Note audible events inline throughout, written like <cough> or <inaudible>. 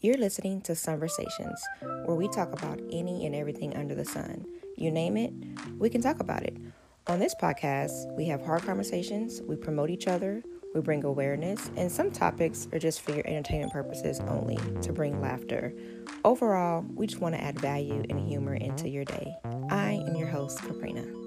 You're listening to Conversations, where we talk about any and everything under the sun. You name it, we can talk about it. On this podcast, we have hard conversations, we promote each other, we bring awareness, and some topics are just for your entertainment purposes only to bring laughter. Overall, we just want to add value and humor into your day. I am your host, Caprina.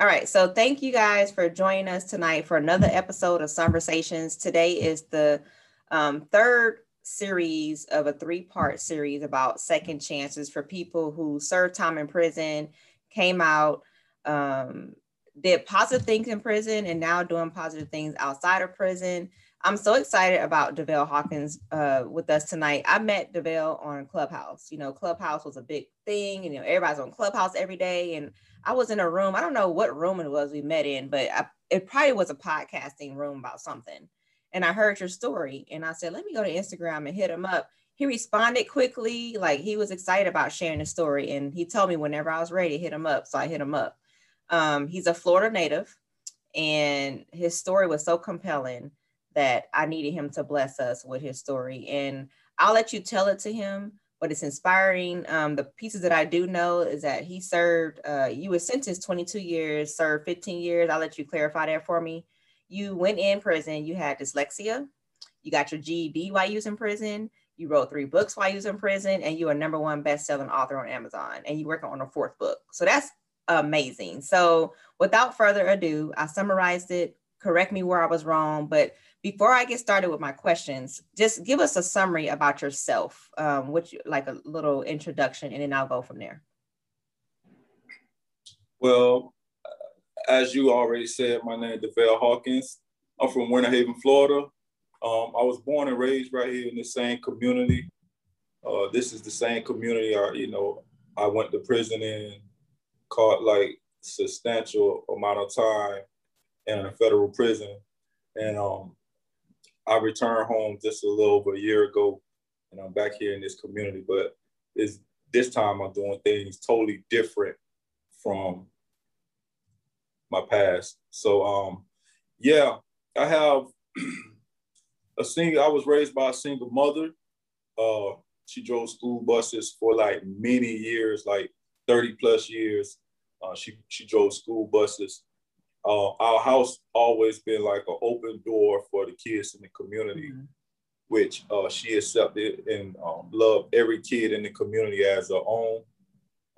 All right. So thank you guys for joining us tonight for another episode of Conversations. Today is the um, third series of a three part series about second chances for people who served time in prison, came out, um, did positive things in prison, and now doing positive things outside of prison. I'm so excited about DeVale Hawkins uh, with us tonight. I met DeVale on Clubhouse. You know, Clubhouse was a big thing. And you know, everybody's on Clubhouse every day. And I was in a room. I don't know what room it was we met in, but I, it probably was a podcasting room about something. And I heard your story, and I said, "Let me go to Instagram and hit him up." He responded quickly, like he was excited about sharing the story, and he told me whenever I was ready, hit him up. So I hit him up. Um, he's a Florida native, and his story was so compelling that I needed him to bless us with his story. And I'll let you tell it to him but it's inspiring. Um, the pieces that I do know is that he served, uh, you were sentenced 22 years, served 15 years. I'll let you clarify that for me. You went in prison, you had dyslexia, you got your GED while you was in prison, you wrote three books while you was in prison, and you're number one best-selling author on Amazon, and you're working on a fourth book. So that's amazing. So without further ado, I summarized it. Correct me where I was wrong, but before I get started with my questions, just give us a summary about yourself, um, which like a little introduction, and then I'll go from there. Well, as you already said, my name is DeVale Hawkins. I'm from Winter Haven, Florida. Um, I was born and raised right here in the same community. Uh, this is the same community I, you know, I went to prison in, caught like substantial amount of time in a federal prison. And um, I returned home just a little over a year ago, and I'm back here in this community. But is this time I'm doing things totally different from my past. So um, yeah, I have <clears throat> a single. I was raised by a single mother. Uh, she drove school buses for like many years, like 30 plus years. Uh, she she drove school buses uh, our house always been like an open door for the kids in the community, mm-hmm. which uh, she accepted and um, loved every kid in the community as her own.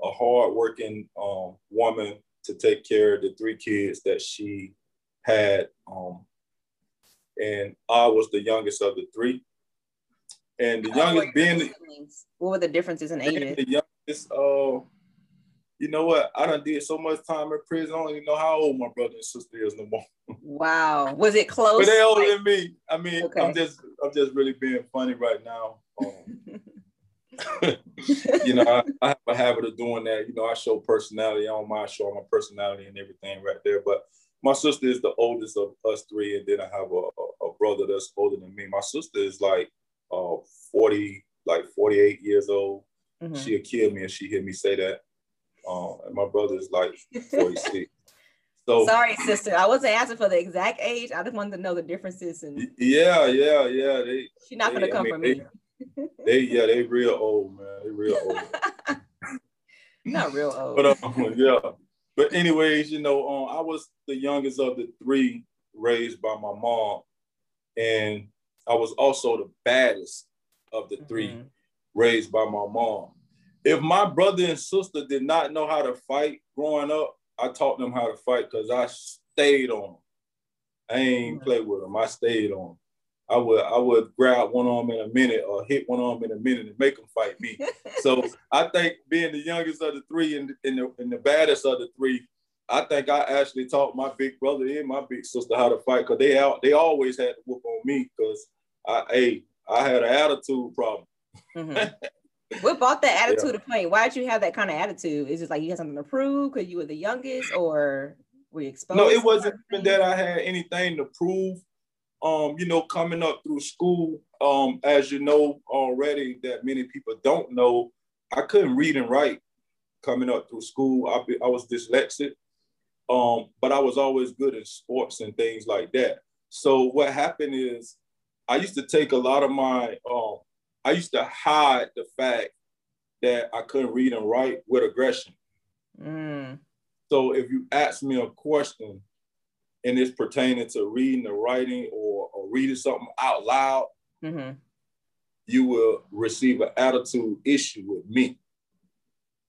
A hardworking um, woman to take care of the three kids that she had. Um, and I was the youngest of the three. And the youngest being the, what were the differences in ages? The youngest, uh, you know what? I done did so much time in prison. I don't even know how old my brother and sister is no more. wow. Was it close? But they older like... than me. I mean, okay. I'm just I'm just really being funny right now. Um, <laughs> <laughs> you know, I, I, have a habit of doing that. You know, I show personality. I don't mind showing my personality and everything right there. But my sister is the oldest of us three, and then I have a, a, a brother that's older than me. My sister is like uh, 40, like 48 years old. Mm-hmm. She'll kill me if she hear me say that. Um, and my brother's like 46. <laughs> So sorry, sister. I wasn't asking for the exact age. I just wanted to know the differences. And yeah, yeah, yeah. They she's not gonna come I mean, for me. They, yeah, they real old, man. They real old. <laughs> not real old. But um, yeah. But anyways, you know, um, I was the youngest of the three raised by my mom, and I was also the baddest of the 3 mm-hmm. raised by my mom if my brother and sister did not know how to fight growing up, I taught them how to fight because I stayed on them. I ain't mm-hmm. play with them. I stayed on them. I would I would grab one arm in a minute or hit one arm in a minute and make them fight me. so <laughs> I think being the youngest of the three and, and, the, and the baddest of the three, I think I actually taught my big brother and my big sister how to fight because they out they always had to whoop on me because I hey I had an attitude problem. Mm-hmm. <laughs> what brought that attitude yeah. to play? Why did you have that kind of attitude? Is it like you had something to prove because you were the youngest, or were you exposed? No, it wasn't even that I had anything to prove. Um, you know, coming up through school, um, as you know already, that many people don't know, I couldn't read and write coming up through school. I, I was dyslexic, um, but I was always good in sports and things like that. So what happened is I used to take a lot of my um, I used to hide the fact that I couldn't read and write with aggression. Mm. So if you ask me a question and it's pertaining to reading or writing or, or reading something out loud, mm-hmm. you will receive an attitude issue with me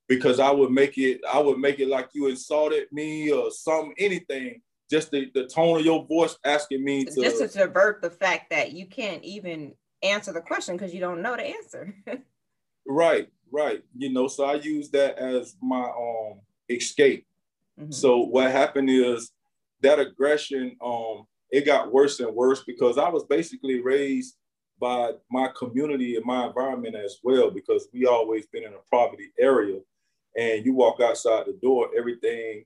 because I would make it I would make it like you insulted me or some anything. Just the, the tone of your voice asking me to just to subvert the fact that you can't even answer the question because you don't know the answer. <laughs> right, right. You know, so I use that as my um escape. Mm-hmm. So what happened is that aggression um it got worse and worse because I was basically raised by my community and my environment as well because we always been in a poverty area and you walk outside the door everything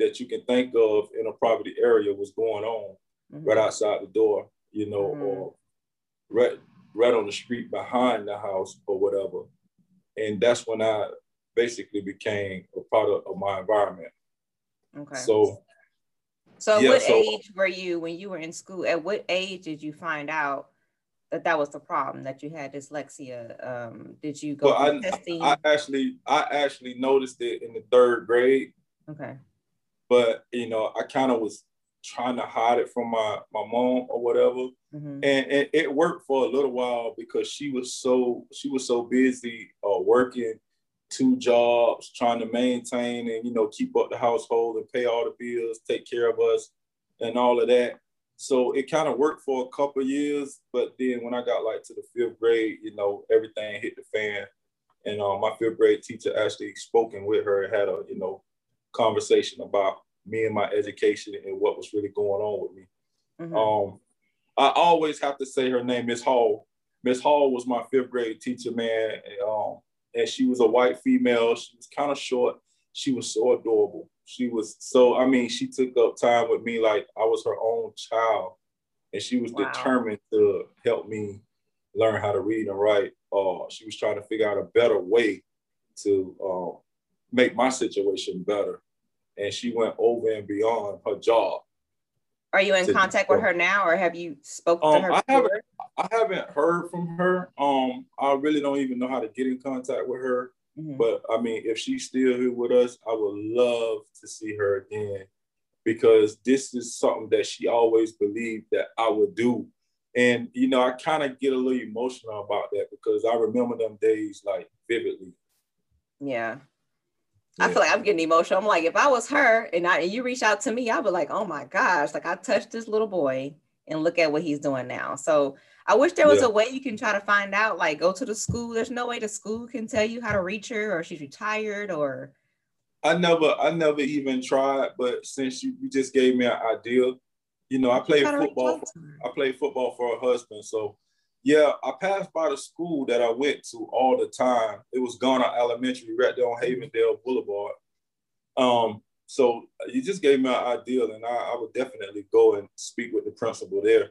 that you can think of in a poverty area was going on mm-hmm. right outside the door you know mm-hmm. or right right on the street behind the house or whatever. And that's when i basically became a product of my environment. Okay. So so yeah, what so, age were you when you were in school? At what age did you find out that that was the problem that you had dyslexia? Um, did you go well, I, testing? I actually i actually noticed it in the third grade. Okay. But you know i kind of was trying to hide it from my my mom or whatever mm-hmm. and, and, it worked for a little while because she was so she was so busy uh, working two jobs trying to maintain and you know keep up the household and pay all the bills take care of us and all of that so it kind of worked for a couple years but then when i got like to the fifth grade you know everything hit the fan and um, my fifth grade teacher actually spoken with her and had a you know conversation about me and my education and what was really going on with me. Mm-hmm. Um, I always have to say her name, Miss Hall. Miss Hall was my fifth grade teacher, man. And, um, and she was a white female. She was kind of short. She was so adorable. She was so, I mean, she took up time with me like I was her own child. And she was wow. determined to help me learn how to read and write. Uh, she was trying to figure out a better way to uh, make my situation better and she went over and beyond her job. Are you in contact with her now, or have you spoken um, to her? I haven't. I haven't heard from her. Um, I really don't even know how to get in contact with her. Mm-hmm. But I mean, if she's still here with us, I would love to see her again because this is something that she always believed that I would do. And you know, I kind of get a little emotional about that because I remember them days like vividly. Yeah. I feel like I'm getting emotional. I'm like, if I was her and I and you reach out to me, I'd be like, oh my gosh, like I touched this little boy and look at what he's doing now. So I wish there was yeah. a way you can try to find out, like go to the school. There's no way the school can tell you how to reach her or she's retired or I never I never even tried, but since you, you just gave me an idea, you know, I played football. I played football for a husband. So yeah, I passed by the school that I went to all the time. It was Garner Elementary right there on Havendale Boulevard. Um, so you just gave me an idea, and I, I, would definitely go and speak with the principal there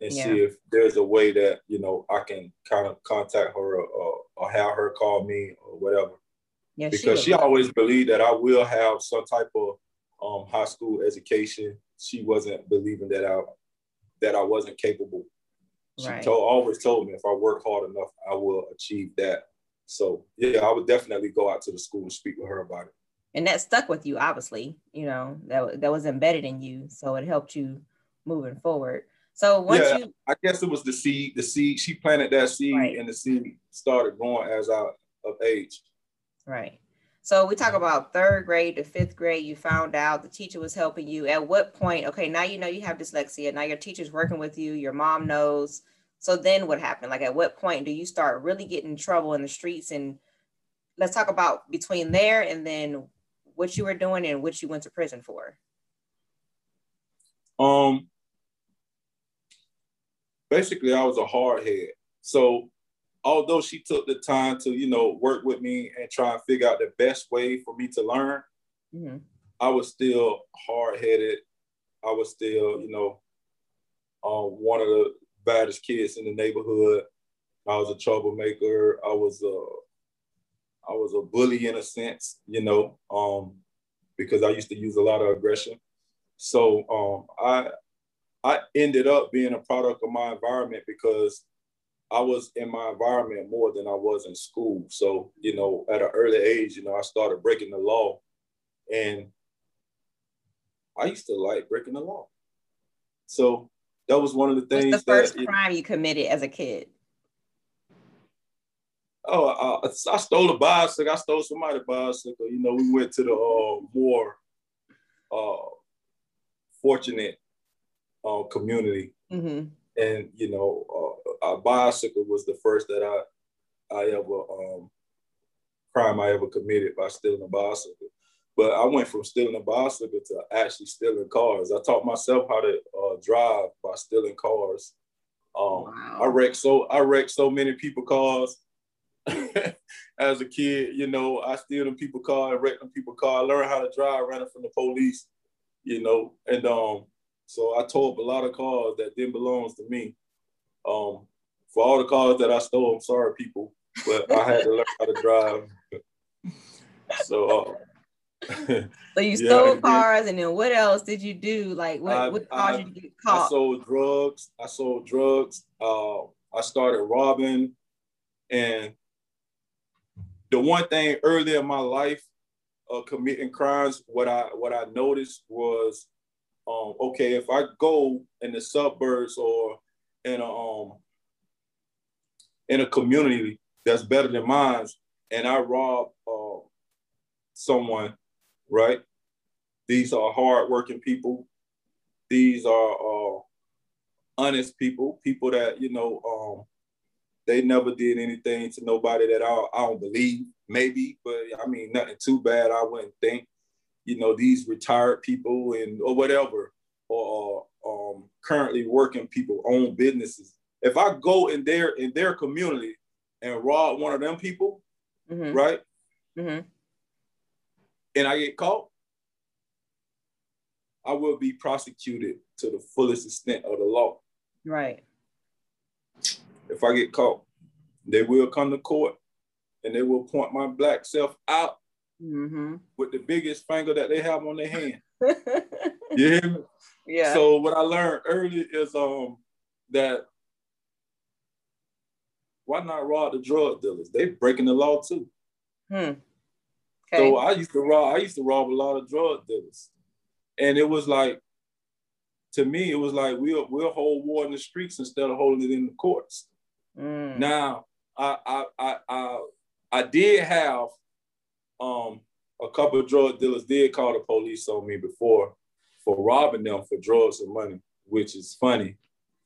and yeah. see if there's a way that you know I can kind of contact her or, or have her call me or whatever. Yeah, because she, she always believed that I will have some type of um, high school education. She wasn't believing that I that I wasn't capable she right. told always told me if I work hard enough, I will achieve that. So yeah, I would definitely go out to the school and speak with her about it. And that stuck with you, obviously. You know that that was embedded in you, so it helped you moving forward. So once yeah, you, I guess it was the seed. The seed she planted that seed, right. and the seed started growing as I of age. Right. So we talk about third grade to fifth grade. You found out the teacher was helping you. At what point? Okay, now you know you have dyslexia. Now your teacher's working with you. Your mom knows. So then what happened? Like at what point do you start really getting in trouble in the streets? And let's talk about between there and then what you were doing and what you went to prison for. Um basically I was a hard head. So although she took the time to, you know, work with me and try and figure out the best way for me to learn, mm-hmm. I was still hard headed. I was still, you know, uh, one of the baddest kids in the neighborhood. I was a troublemaker. I was a, I was a bully in a sense, you know, um, because I used to use a lot of aggression. So um, I, I ended up being a product of my environment because I was in my environment more than I was in school. So, you know, at an early age, you know, I started breaking the law. And I used to like breaking the law. So that was one of the things. What's the first that, crime you committed as a kid? Oh, I, I, stole a bicycle. I stole somebody's bicycle. You know, we went to the uh, more uh, fortunate uh, community, mm-hmm. and you know, uh, a bicycle was the first that I I ever um, crime I ever committed by stealing a bicycle. But I went from stealing a bicycle to actually stealing cars. I taught myself how to uh, drive by stealing cars. Um, wow. I wrecked so I wrecked so many people cars <laughs> as a kid. You know, I steal them people car and wreck them people car. I learned how to drive running from the police. You know, and um, so I tore up a lot of cars that didn't belong to me. Um, for all the cars that I stole, I'm sorry, people, but I had to learn how to drive. so. Uh, so you stole cars, and then what else did you do? Like what, I, what caused I, you to get caught? I sold drugs. I sold drugs. Uh, I started robbing, and the one thing early in my life, uh, committing crimes, what I what I noticed was, um, okay, if I go in the suburbs or in a um in a community that's better than mine, and I rob uh, someone right? These are hardworking people. These are uh, honest people, people that, you know, um, they never did anything to nobody that I, I don't believe, maybe, but I mean, nothing too bad, I wouldn't think. You know, these retired people and or whatever, or um, currently working people own businesses. If I go in their in their community and rob one of them people, mm-hmm. right? Mm-hmm and I get caught, I will be prosecuted to the fullest extent of the law. Right. If I get caught, they will come to court and they will point my black self out mm-hmm. with the biggest finger that they have on their hand. <laughs> you hear me? Yeah. So what I learned early is um that why not rob the drug dealers? They're breaking the law too. Hmm. Okay. So I used to rob. I used to rob a lot of drug dealers, and it was like, to me, it was like we'll we'll hold war in the streets instead of holding it in the courts. Mm. Now, I, I I I I did have um a couple of drug dealers did call the police on me before for robbing them for drugs and money, which is funny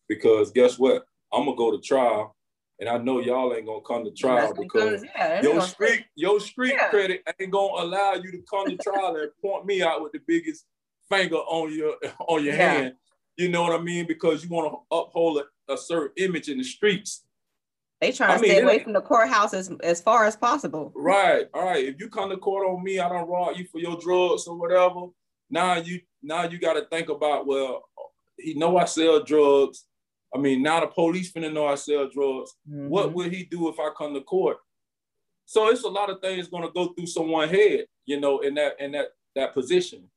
because guess what? I'm gonna go to trial and I know y'all ain't gonna come to trial because yeah, your street, your street yeah. credit ain't gonna allow you to come to trial and <laughs> point me out with the biggest finger on your on your yeah. hand. You know what I mean? Because you want to uphold a, a, certain image in the streets. They trying to I mean, stay away from the courthouse as, as far as possible. Right. All right. If you come to court on me, I don't rob you for your drugs or whatever. Now you now you got to think about well, he know I sell drugs I mean, now the police finna know I sell drugs. Mm-hmm. What will he do if I come to court? So it's a lot of things gonna go through someone's head, you know, in that in that that position.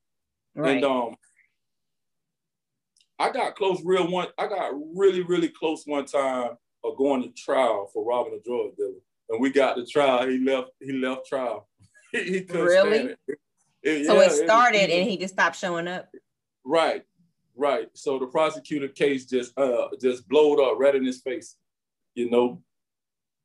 Right. And um, I got close real one. I got really really close one time of going to trial for robbing a drug dealer, and we got the trial. He left. He left trial. <laughs> he, really. It. It, so yeah, it started, it and he just stopped showing up. Right. Right. So the prosecutor case just uh just blowed up right in his face, you know.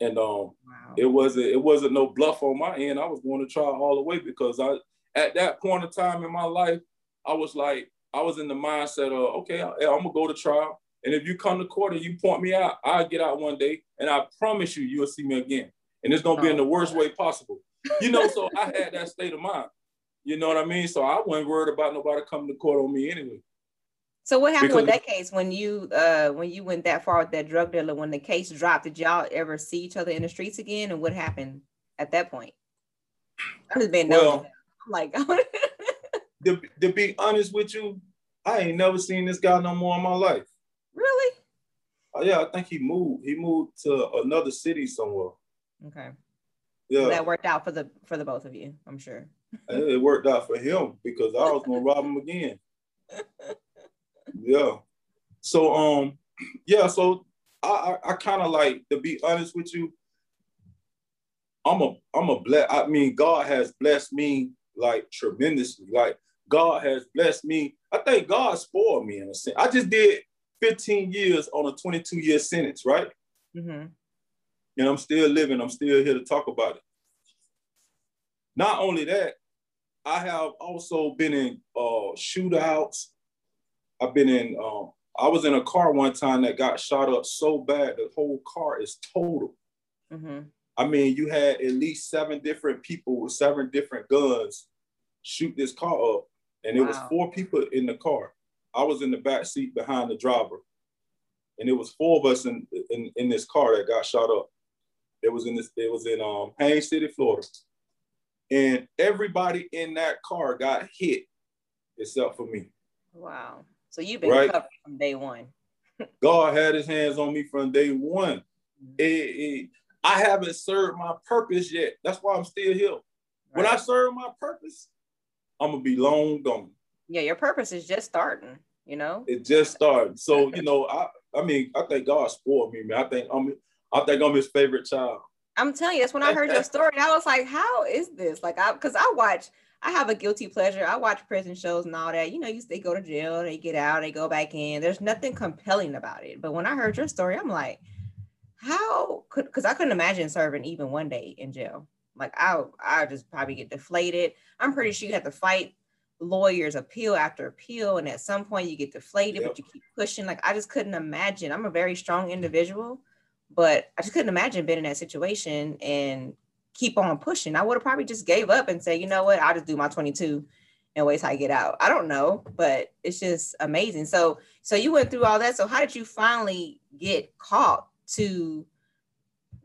And um wow. it wasn't it wasn't no bluff on my end. I was going to try all the way because I at that point of time in my life, I was like, I was in the mindset of okay, I, I'm gonna go to trial. And if you come to court and you point me out, I'll get out one day and I promise you you'll see me again. And it's gonna be in the worst way possible. You know, so I had that state of mind. You know what I mean? So I wasn't worried about nobody coming to court on me anyway. So what happened because, with that case when you uh when you went that far with that drug dealer when the case dropped? Did y'all ever see each other in the streets again? And what happened at that point? I just been well, I'm like <laughs> to, to be honest with you, I ain't never seen this guy no more in my life. Really? Oh yeah, I think he moved. He moved to another city somewhere. Okay. Yeah. that worked out for the for the both of you, I'm sure. it worked out for him because I was gonna rob him again. <laughs> Yeah. So um, yeah, so I I, I kind of like to be honest with you. I'm a I'm a bless. I mean, God has blessed me like tremendously. Like God has blessed me. I think God spoiled me in a sense. I just did 15 years on a 22 year sentence, right? Mm-hmm. And I'm still living. I'm still here to talk about it. Not only that, I have also been in uh, shootouts. I've been in. Um, I was in a car one time that got shot up so bad the whole car is total. Mm-hmm. I mean, you had at least seven different people with seven different guns shoot this car up, and wow. it was four people in the car. I was in the back seat behind the driver, and it was four of us in in, in this car that got shot up. It was in this. It was in um, Haines City, Florida, and everybody in that car got hit except for me. Wow! So you've been right? covered from day one. God had His hands on me from day one. Mm-hmm. It, it, I haven't served my purpose yet. That's why I'm still here. Right. When I serve my purpose, I'm gonna be long gone. Yeah, your purpose is just starting. You know, it just started. So you know, I I mean, I think God spoiled me, man. I think I'm I think I'm his favorite child. I'm telling you, that's when I heard your story. I was like, how is this? Like, I because I watch, I have a guilty pleasure. I watch prison shows and all that. You know, you they go to jail, they get out, they go back in. There's nothing compelling about it. But when I heard your story, I'm like, how could because I couldn't imagine serving even one day in jail. Like I I just probably get deflated. I'm pretty sure you have to fight lawyers appeal after appeal, and at some point you get deflated, yep. but you keep pushing. Like I just couldn't imagine. I'm a very strong individual, but I just couldn't imagine being in that situation and keep on pushing. I would have probably just gave up and say, you know what, I'll just do my 22 and wait till I get out. I don't know, but it's just amazing. So so you went through all that. So how did you finally get caught to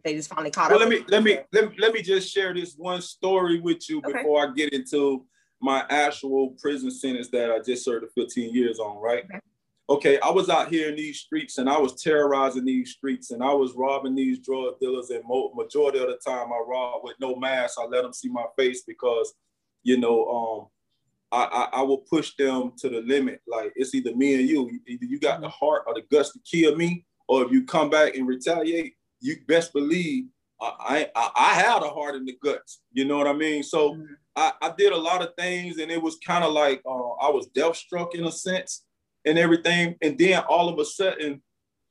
they just finally caught well, up. Let me let me let me let me just share this one story with you okay. before I get into my actual prison sentence that I just served 15 years on, right? Okay. Okay. I was out here in these streets and I was terrorizing these streets and I was robbing these drug dealers. And mo- majority of the time, I robbed with no mask. I let them see my face because, you know, um, I, I, I will push them to the limit. Like it's either me and you. Either you got the heart or the guts to kill me, or if you come back and retaliate, you best believe I I, I had a heart in the guts. You know what I mean? So mm-hmm. I, I did a lot of things, and it was kind of like uh, I was death struck in a sense, and everything. And then all of a sudden,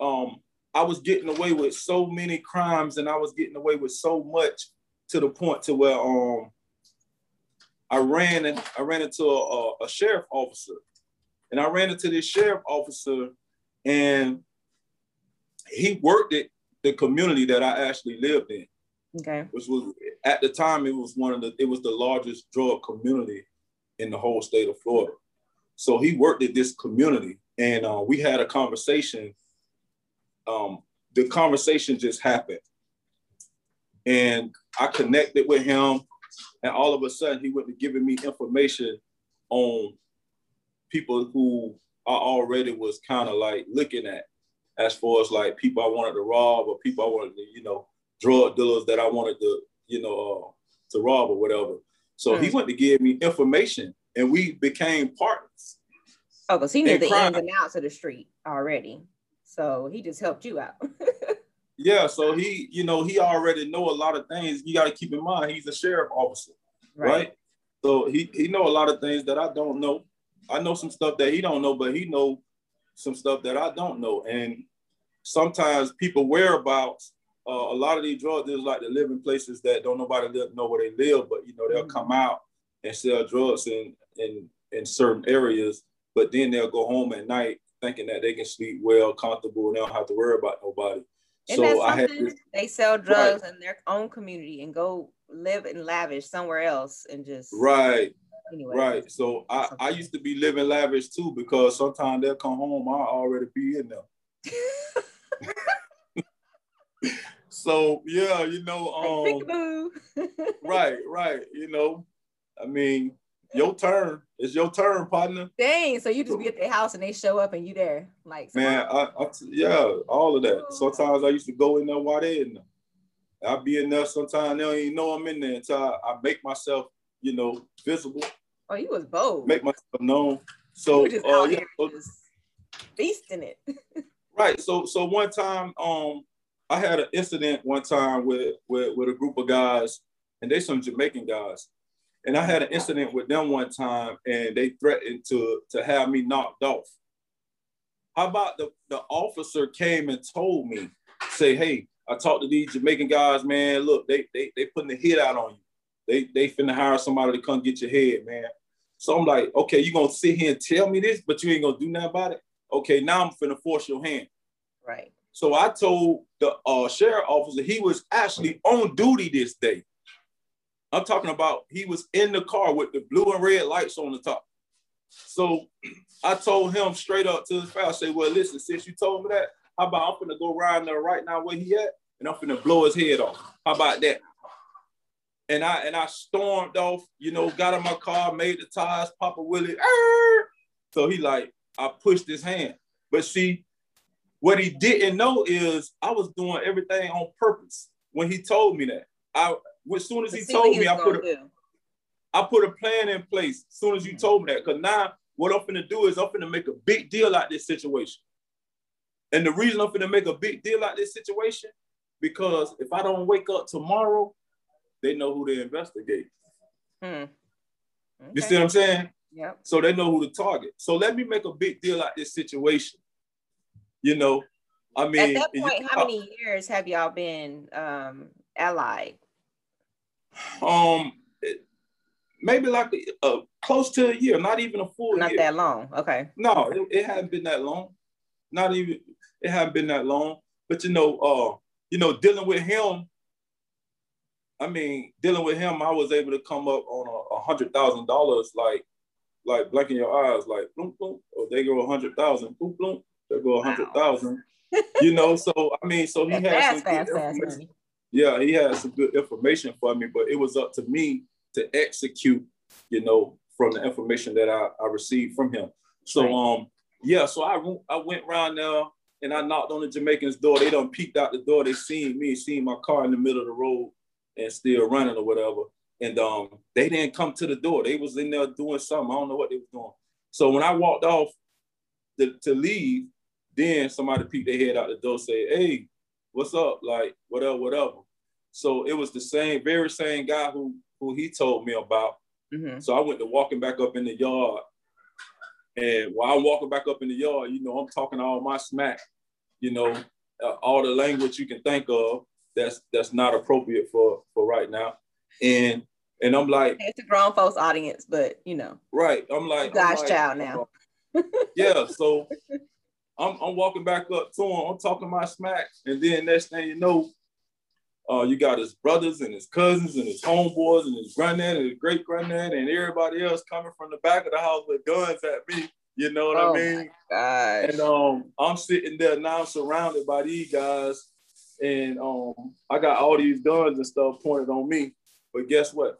um, I was getting away with so many crimes, and I was getting away with so much to the point to where um, I ran and I ran into a, a, a sheriff officer, and I ran into this sheriff officer, and he worked at the community that I actually lived in. Okay. Which was at the time it was one of the it was the largest drug community in the whole state of Florida. So he worked at this community and uh, we had a conversation. Um, the conversation just happened. And I connected with him, and all of a sudden he went to giving me information on people who I already was kind of like looking at as far as like people I wanted to rob or people I wanted to, you know, drug dealers that I wanted to, you know, uh, to rob or whatever. So mm. he went to give me information and we became partners. Oh, because he knew the crime. ins and outs of the street already. So he just helped you out. <laughs> yeah, so he, you know, he already know a lot of things. You got to keep in mind he's a sheriff officer, right. right? So he he know a lot of things that I don't know. I know some stuff that he don't know, but he know some stuff that I don't know. And sometimes people whereabouts, uh, a lot of these drug dealers like to live in places that don't nobody live, know where they live, but you know, they'll mm-hmm. come out and sell drugs in, in, in certain areas, but then they'll go home at night thinking that they can sleep well, comfortable, and they don't have to worry about nobody. And so I had this, they sell drugs right. in their own community and go live in lavish somewhere else and just right Anyway, right. So I, I used to be living lavish too because sometimes they'll come home, I'll already be in them. <laughs> so yeah, you know, um, right, right. You know, I mean, your turn. It's your turn, partner. Dang. So you just be at their house and they show up and you there. Like man, I, I, yeah, all of that. Sometimes I used to go in there while they in there. I'll be in there sometimes they don't even know I'm in there until I, I make myself you know, visible. Oh, he was bold. Make myself known. So, uh, yeah, feasting it. <laughs> right. So so one time, um, I had an incident one time with with with a group of guys, and they some Jamaican guys, and I had an incident with them one time, and they threatened to to have me knocked off. How about the the officer came and told me, say, hey, I talked to these Jamaican guys, man. Look, they they they putting the hit out on you. They they finna hire somebody to come get your head, man. So I'm like, okay, you gonna sit here and tell me this, but you ain't gonna do nothing about it. Okay, now I'm finna force your hand. Right. So I told the uh, sheriff officer he was actually on duty this day. I'm talking about he was in the car with the blue and red lights on the top. So I told him straight up to his face, I said, well, listen, since you told me that, how about I'm gonna go ride there right now where he at, and I'm gonna blow his head off. How about that? and I and I stormed off, you know, got in my car, made the tires, Papa Willie. Arr! So he like, I pushed his hand. But see, what he didn't know is I was doing everything on purpose when he told me that. I as soon as he told me, I put a, do. I put a plan in place as soon as you told me that. Because now what I'm gonna do is I'm gonna make a big deal out this situation. And the reason I'm gonna make a big deal out this situation, because if I don't wake up tomorrow they know who to investigate. Hmm. Okay. You see what I'm saying? Yeah. So they know who to target. So let me make a big deal out this situation. You know, I mean, at that point, you, how many years have y'all been um, allied? Um, maybe like a, close to a year, not even a full. Not year. that long. Okay. No, it, it hadn't been that long. Not even. It hadn't been that long. But you know, uh, you know, dealing with him I mean, dealing with him, I was able to come up on a, hundred thousand dollars, like, like blinking your eyes, like boom, boom. Or they go a hundred thousand, boom, boom. They go a hundred thousand. Wow. you know, so I mean, so he had fast, some fast, fast, Yeah, he had some good information for me, but it was up to me to execute, you know, from the information that I, I received from him. So right. um, yeah, so I I went around there and I knocked on the Jamaicans' door. They done peeked out the door. They seen me, seen my car in the middle of the road and still running or whatever. And um, they didn't come to the door. They was in there doing something. I don't know what they was doing. So when I walked off to, to leave, then somebody peeked their head out the door, say, "Hey, what's up?" Like whatever, whatever. So it was the same, very same guy who who he told me about. Mm-hmm. So I went to walking back up in the yard, and while I'm walking back up in the yard, you know, I'm talking all my smack, you know, uh, all the language you can think of that's that's not appropriate for for right now. And and I'm like, it's a grown folks audience, but you know, right? I'm like, God's like, child now. <laughs> yeah, so I'm I'm walking back up to him. I'm talking my smack, and then next thing you know, uh, you got his brothers and his cousins and his homeboys and his granddad and his great granddad and everybody else coming from the back of the house with guns at me. You know what oh I mean? And um, I'm sitting there now, surrounded by these guys and um, I got all these guns and stuff pointed on me. But guess what?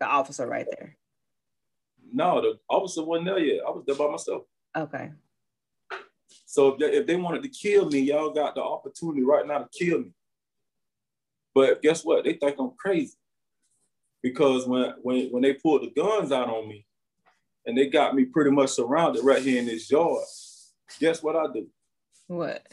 The officer right there. No, the officer wasn't there yet. I was there by myself. Okay. So if they, if they wanted to kill me, y'all got the opportunity right now to kill me. But guess what? They think I'm crazy because when when when they pulled the guns out on me, and they got me pretty much surrounded right here in this yard. Guess what I do? What?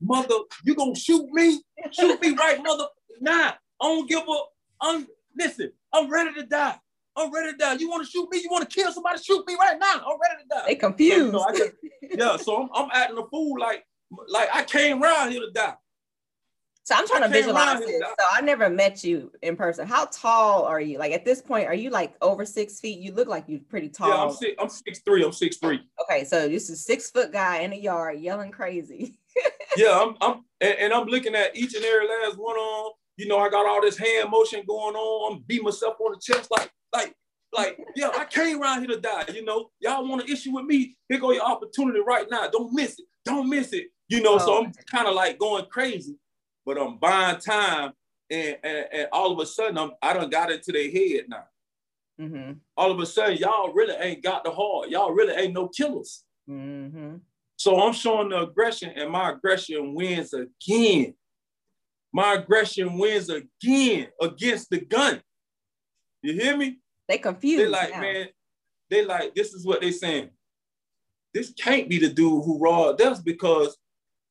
mother, you gonna shoot me? Shoot me right, mother. Nah, I don't give a. I'm listen. I'm ready to die. I'm ready to die. You want to shoot me? You want to kill somebody? Shoot me right now. I'm ready to die. They confused. So, so just, yeah, so I'm, I'm acting a fool like like I came around here to die. So I'm trying I to visualize this. So I never met you in person. How tall are you? Like at this point, are you like over six feet? You look like you're pretty tall. Yeah, I'm six, I'm six three. I'm six three. Okay, so this is six foot guy in a yard yelling crazy. <laughs> yeah, I'm, I'm and, and, I'm looking at each and every last one on. You know, I got all this hand motion going on. I'm beating myself on the chest like, like, like, yeah, I came around here to die. You know, y'all want an issue with me? Here go your opportunity right now. Don't miss it. Don't miss it. You know, oh. so I'm kind of like going crazy, but I'm buying time, and, and, and all of a sudden I'm I done got into their head now. Mm-hmm. All of a sudden, y'all really ain't got the heart. Y'all really ain't no killers. Mm-hmm. So I'm showing the aggression, and my aggression wins again. My aggression wins again against the gun. You hear me? They confused. They like, now. man, they like, this is what they saying. this can't be the dude who robbed us because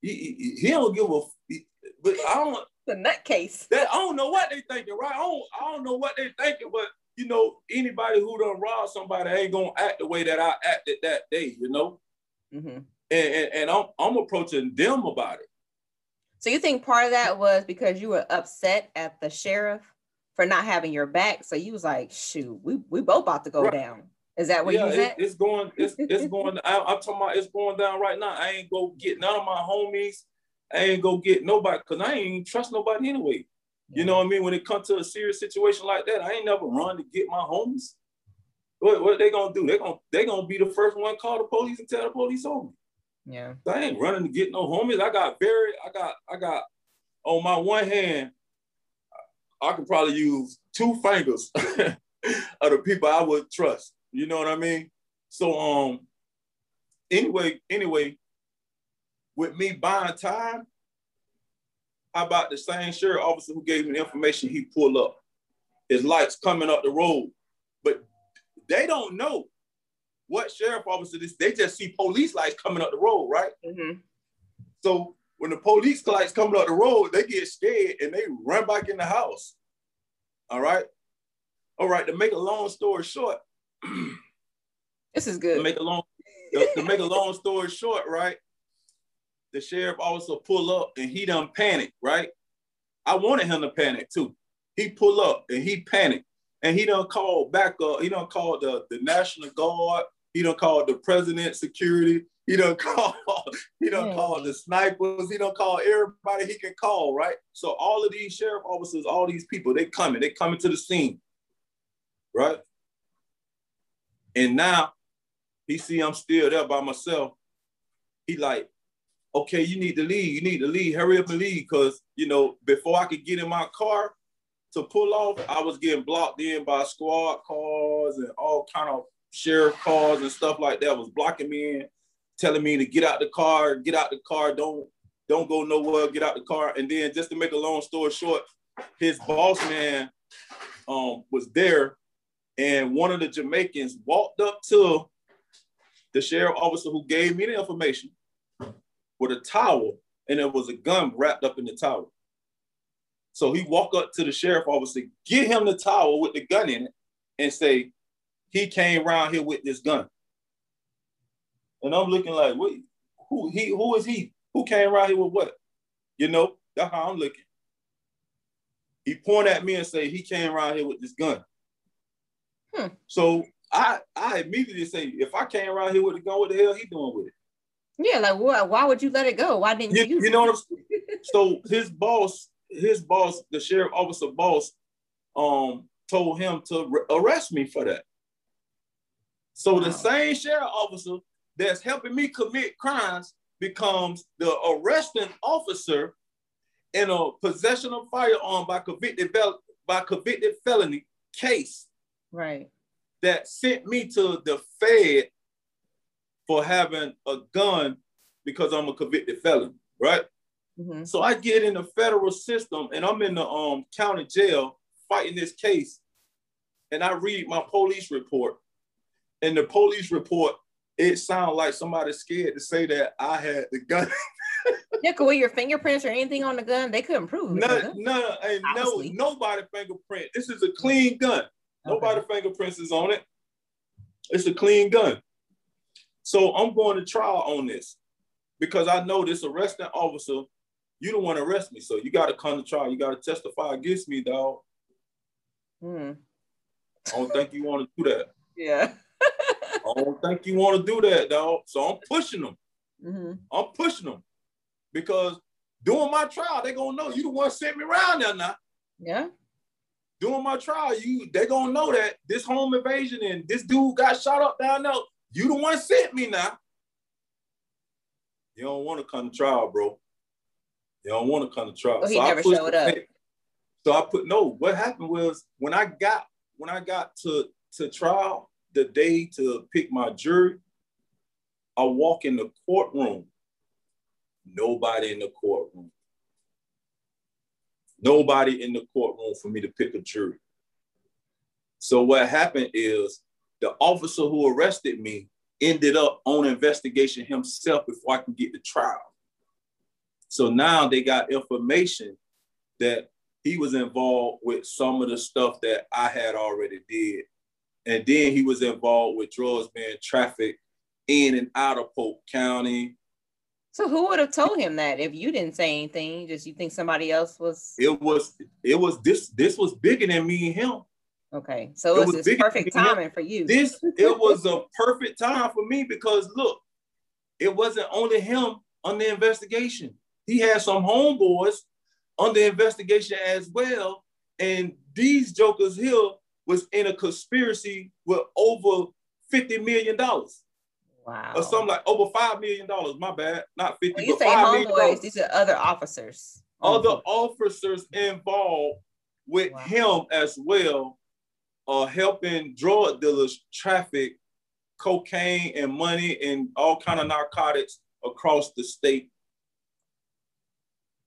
he, he, he don't give a. He, but I don't. The nutcase. That I don't know what they thinking, right? I don't, I don't know what they thinking, but you know, anybody who done robbed somebody ain't gonna act the way that I acted that day, you know. Mm-hmm. And, and, and I'm I'm approaching them about it. So you think part of that was because you were upset at the sheriff for not having your back? So you was like, shoot, we we both about to go right. down. Is that what yeah, you said? It, it's going, it's it's <laughs> going. I, I'm talking about it's going down right now. I ain't go get none of my homies. I ain't go get nobody because I ain't trust nobody anyway. You know what I mean? When it comes to a serious situation like that, I ain't never run to get my homies. What, what they gonna do? They gonna they gonna be the first one call the police and tell the police on me. Yeah. I ain't running to get no homies. I got very, I got, I got on my one hand, I could probably use two fingers <laughs> of the people I would trust. You know what I mean? So um anyway, anyway, with me buying time, how about the same sheriff officer who gave me the information he pulled up? His lights coming up the road. But they don't know what sheriff officer this, they just see police lights coming up the road, right? Mm-hmm. So when the police lights coming up the road, they get scared and they run back in the house. All right. All right. To make a long story short, <clears throat> this is good. To make a long to, make a long story short, right? the sheriff also pull up and he done panic, right? I wanted him to panic too. He pull up and he panicked and he done called back up. He done called the, the National Guard. He done called the president security. He done <laughs> called, he done yeah. called the snipers. He don't call everybody he can call, right? So all of these sheriff officers, all these people, they coming, they coming to the scene, right? And now he see I'm still there by myself. He like, okay, you need to leave. You need to leave. Hurry up and leave. Because, you know, before I could get in my car to pull off, I was getting blocked in by squad cars and all kind of sheriff cars and stuff like that was blocking me in, telling me to get out the car, get out the car, don't don't go nowhere, get out the car. And then just to make a long story short, his boss man um, was there and one of the Jamaicans walked up to the sheriff officer who gave me the information with a towel, and there was a gun wrapped up in the towel. So he walked up to the sheriff officer, get him the towel with the gun in it, and say, he came around here with this gun. And I'm looking like, wait, who he who is he? Who came right here with what? You know, that's how I'm looking. He point at me and say he came right here with this gun. Hmm. So I I immediately say, if I came right here with a gun, what the hell he doing with it? Yeah, like what? Why would you let it go? Why didn't you? You, you know what I'm saying? so his boss, his boss, the sheriff officer boss, um, told him to re- arrest me for that. So wow. the same sheriff officer that's helping me commit crimes becomes the arresting officer in a possession of firearm by convicted by convicted felony case. Right. That sent me to the Fed for having a gun because I'm a convicted felon, right? Mm-hmm. So I get in the federal system and I'm in the um, county jail fighting this case. And I read my police report. And the police report, it sounds like somebody scared to say that I had the gun. <laughs> yeah, could with your fingerprints or anything on the gun, they couldn't prove it. No, no, and no, nobody fingerprint. This is a clean gun. Okay. Nobody fingerprints is on it. It's a clean gun. So I'm going to trial on this because I know this arresting officer, you don't want to arrest me. So you got to come to trial. You got to testify against me, dog. Hmm. I don't think you want to do that. <laughs> Yeah. <laughs> I don't think you want to do that, dog. So I'm pushing them. Mm-hmm. I'm pushing them because doing my trial, they gonna know you the one sent me around there now. Yeah. Doing my trial, you they gonna know that this home invasion and this dude got shot up down there. You the one sent me now. You don't want to come to trial, bro. You don't want to come to trial. Well, he so never showed up. So I put no. What happened was when I got when I got to to trial, the day to pick my jury, I walk in the courtroom. Nobody in the courtroom. Nobody in the courtroom for me to pick a jury. So what happened is the officer who arrested me ended up on investigation himself before I can get the trial. So now they got information that he was involved with some of the stuff that I had already did. And then he was involved with drugs being trafficked in and out of Polk County. So who would have told him that if you didn't say anything? Just you think somebody else was? It was. It was this. This was bigger than me and him. Okay, so it, it was, was perfect timing for you. This it was a perfect time for me because look, it wasn't only him on the investigation. He had some homeboys on the investigation as well, and these jokers here was in a conspiracy with over fifty million dollars. Wow. Or something like over five million dollars. My bad, not fifty. When you say homeboys, these are other officers. Other officers involved with wow. him as well uh, helping drug dealers traffic cocaine and money and all kind of narcotics across the state.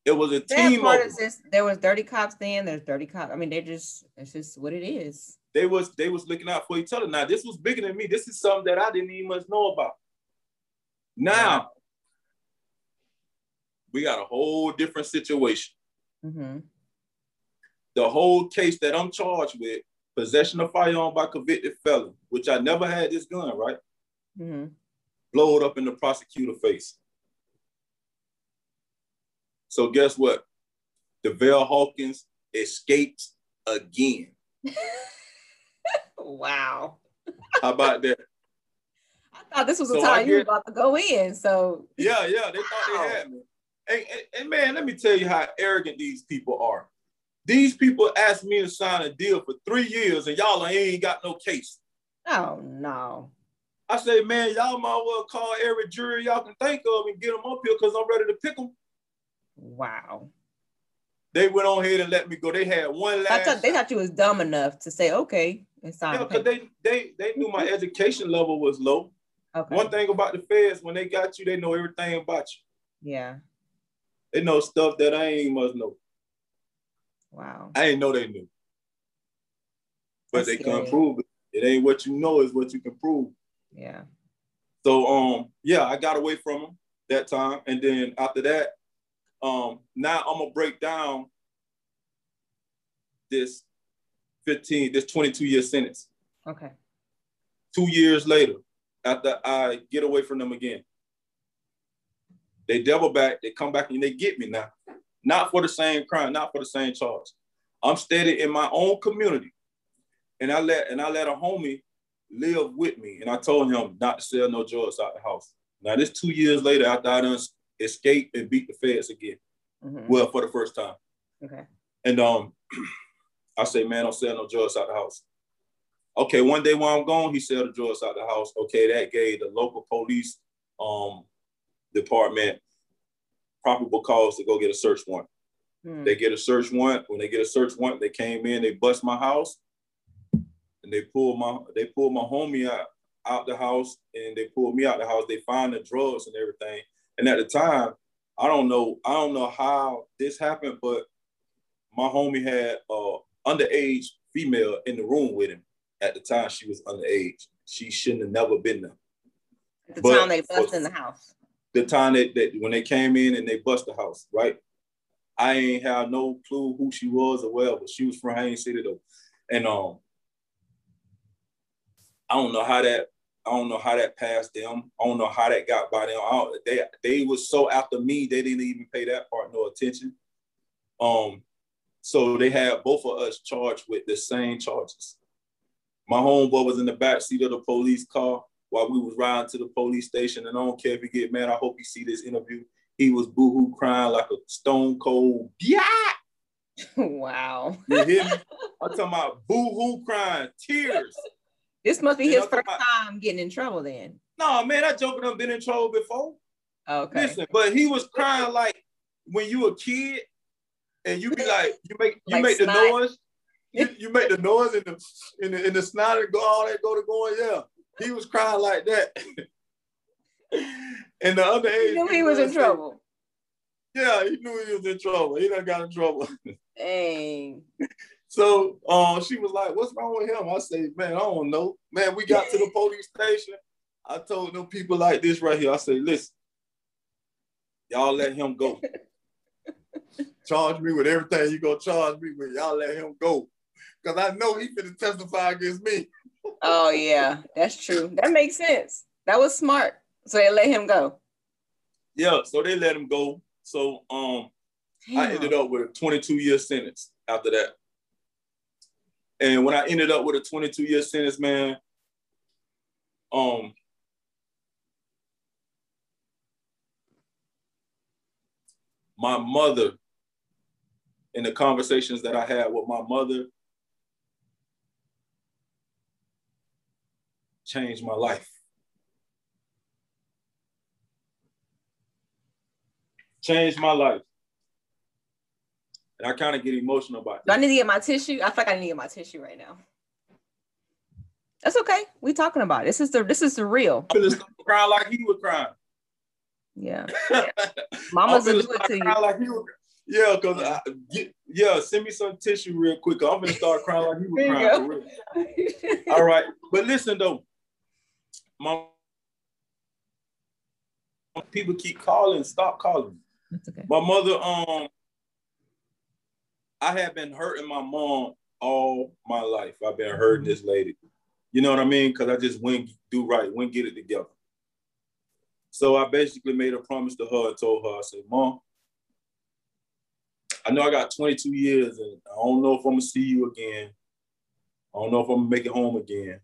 It was a team. Part of this, there was dirty cops then. There's dirty cops. I mean, they just it's just what it is. They was they was looking out for each other. Now this was bigger than me. This is something that I didn't even much know about. Now wow. we got a whole different situation. Mm-hmm. The whole case that I'm charged with possession of firearm by convicted felon, which I never had this gun, right? Mm-hmm. Blow it up in the prosecutor face. So guess what? Debell Hawkins escapes again. <laughs> wow. How about that? I thought this was the time you were about to go in. So yeah, yeah, they thought wow. they had me. And, and, and man, let me tell you how arrogant these people are. These people asked me to sign a deal for three years and y'all ain't got no case. Oh no. I say, man, y'all might well call every jury y'all can think of and get them up here because I'm ready to pick them. Wow. They went on ahead and let me go. They had one last. I Thought, they thought you was dumb enough to say, okay, it's time. Yeah, because they they they knew my education level was low. Okay. One thing about the feds, when they got you, they know everything about you. Yeah. They know stuff that I ain't must know. Wow. I didn't know they knew. But That's they couldn't prove it. It ain't what you know, is what you can prove. Yeah. So um, yeah, I got away from them that time. And then after that, um, now I'm gonna break down this 15, this 22 year sentence. Okay. Two years later, after I get away from them again, they double back, they come back and they get me now not for the same crime, not for the same charge. I'm steady in my own community. And I let and I let a homie live with me. And I told him not to sell no drugs out the house. Now this two years later after I done escaped and beat the feds again. Mm-hmm. Well, for the first time. Okay. And um <clears throat> I say, man, don't sell no drugs out the house. Okay, one day while I'm gone, he sell the drugs out the house. Okay, that gave the local police um department probable cause to go get a search warrant. Hmm. They get a search warrant. When they get a search warrant, they came in, they bust my house, and they pulled my they pulled my homie out out the house, and they pulled me out the house. They find the drugs and everything. And at the time, I don't know I don't know how this happened, but my homie had a underage female in the room with him. At the time, she was underage. She shouldn't have never been there. At the but time they bust in the house the time that, that when they came in and they bust the house, right? I ain't have no clue who she was or but she was from Haines City though. And um I don't know how that I don't know how that passed them. I don't know how that got by them. they they was so after me, they didn't even pay that part no attention. Um, so they had both of us charged with the same charges. My homeboy was in the back seat of the police car while we was riding to the police station. And I don't care if you get mad. I hope you see this interview. He was boohoo crying like a stone cold. Yeah. <laughs> Wow. You hear me? <laughs> I'm talking about boohoo crying, tears. This must be his first about, time getting in trouble then. No, man, that joker done been in trouble before. Okay. Listen, but he was crying like when you a kid and you be like, you make you like make snot. the noise. You, you make the noise in the in the in the snot and go all that go to going, yeah he was crying like that. <laughs> and the other age, he knew he was in trouble. Yeah, he knew he was in trouble. He done got in trouble. <laughs> Dang. So uh, she was like, "What's wrong with him?" I say, "Man, I don't know. Man, we got to the police station. I told them people like this right here. I say, listen, y'all let him go. charge me with everything you gonna charge me with. Y'all let him go. Cause I know he finna testify against me. oh yeah, that's true. That makes sense. That was smart. So they let him go. Yeah, so they let him go. So um Damn. I ended up with a 22 year sentence after that. And when I ended up with a 22 year sentence, man, um, my mother, in the conversations that I had with my mother, changed my life. Changed my life. And I kind of get emotional about it. Do I need to get my tissue? I feel like I need to get my tissue right now. That's okay. We talking about it. this is the this is the real. crying like he was crying. Yeah. <laughs> Mama's gonna do it to you. Like he was, yeah, cause yeah, send me some tissue real quick. I'm gonna start crying like he was crying. All right, but listen though, my people keep calling. Stop calling. That's okay. My mother, um, I have been hurting my mom all my life. I've been hurting this lady. You know what I mean? Because I just wouldn't do right, wouldn't get it together. So I basically made a promise to her and told her, I said, Mom, I know I got 22 years and I don't know if I'm gonna see you again. I don't know if I'm gonna make it home again.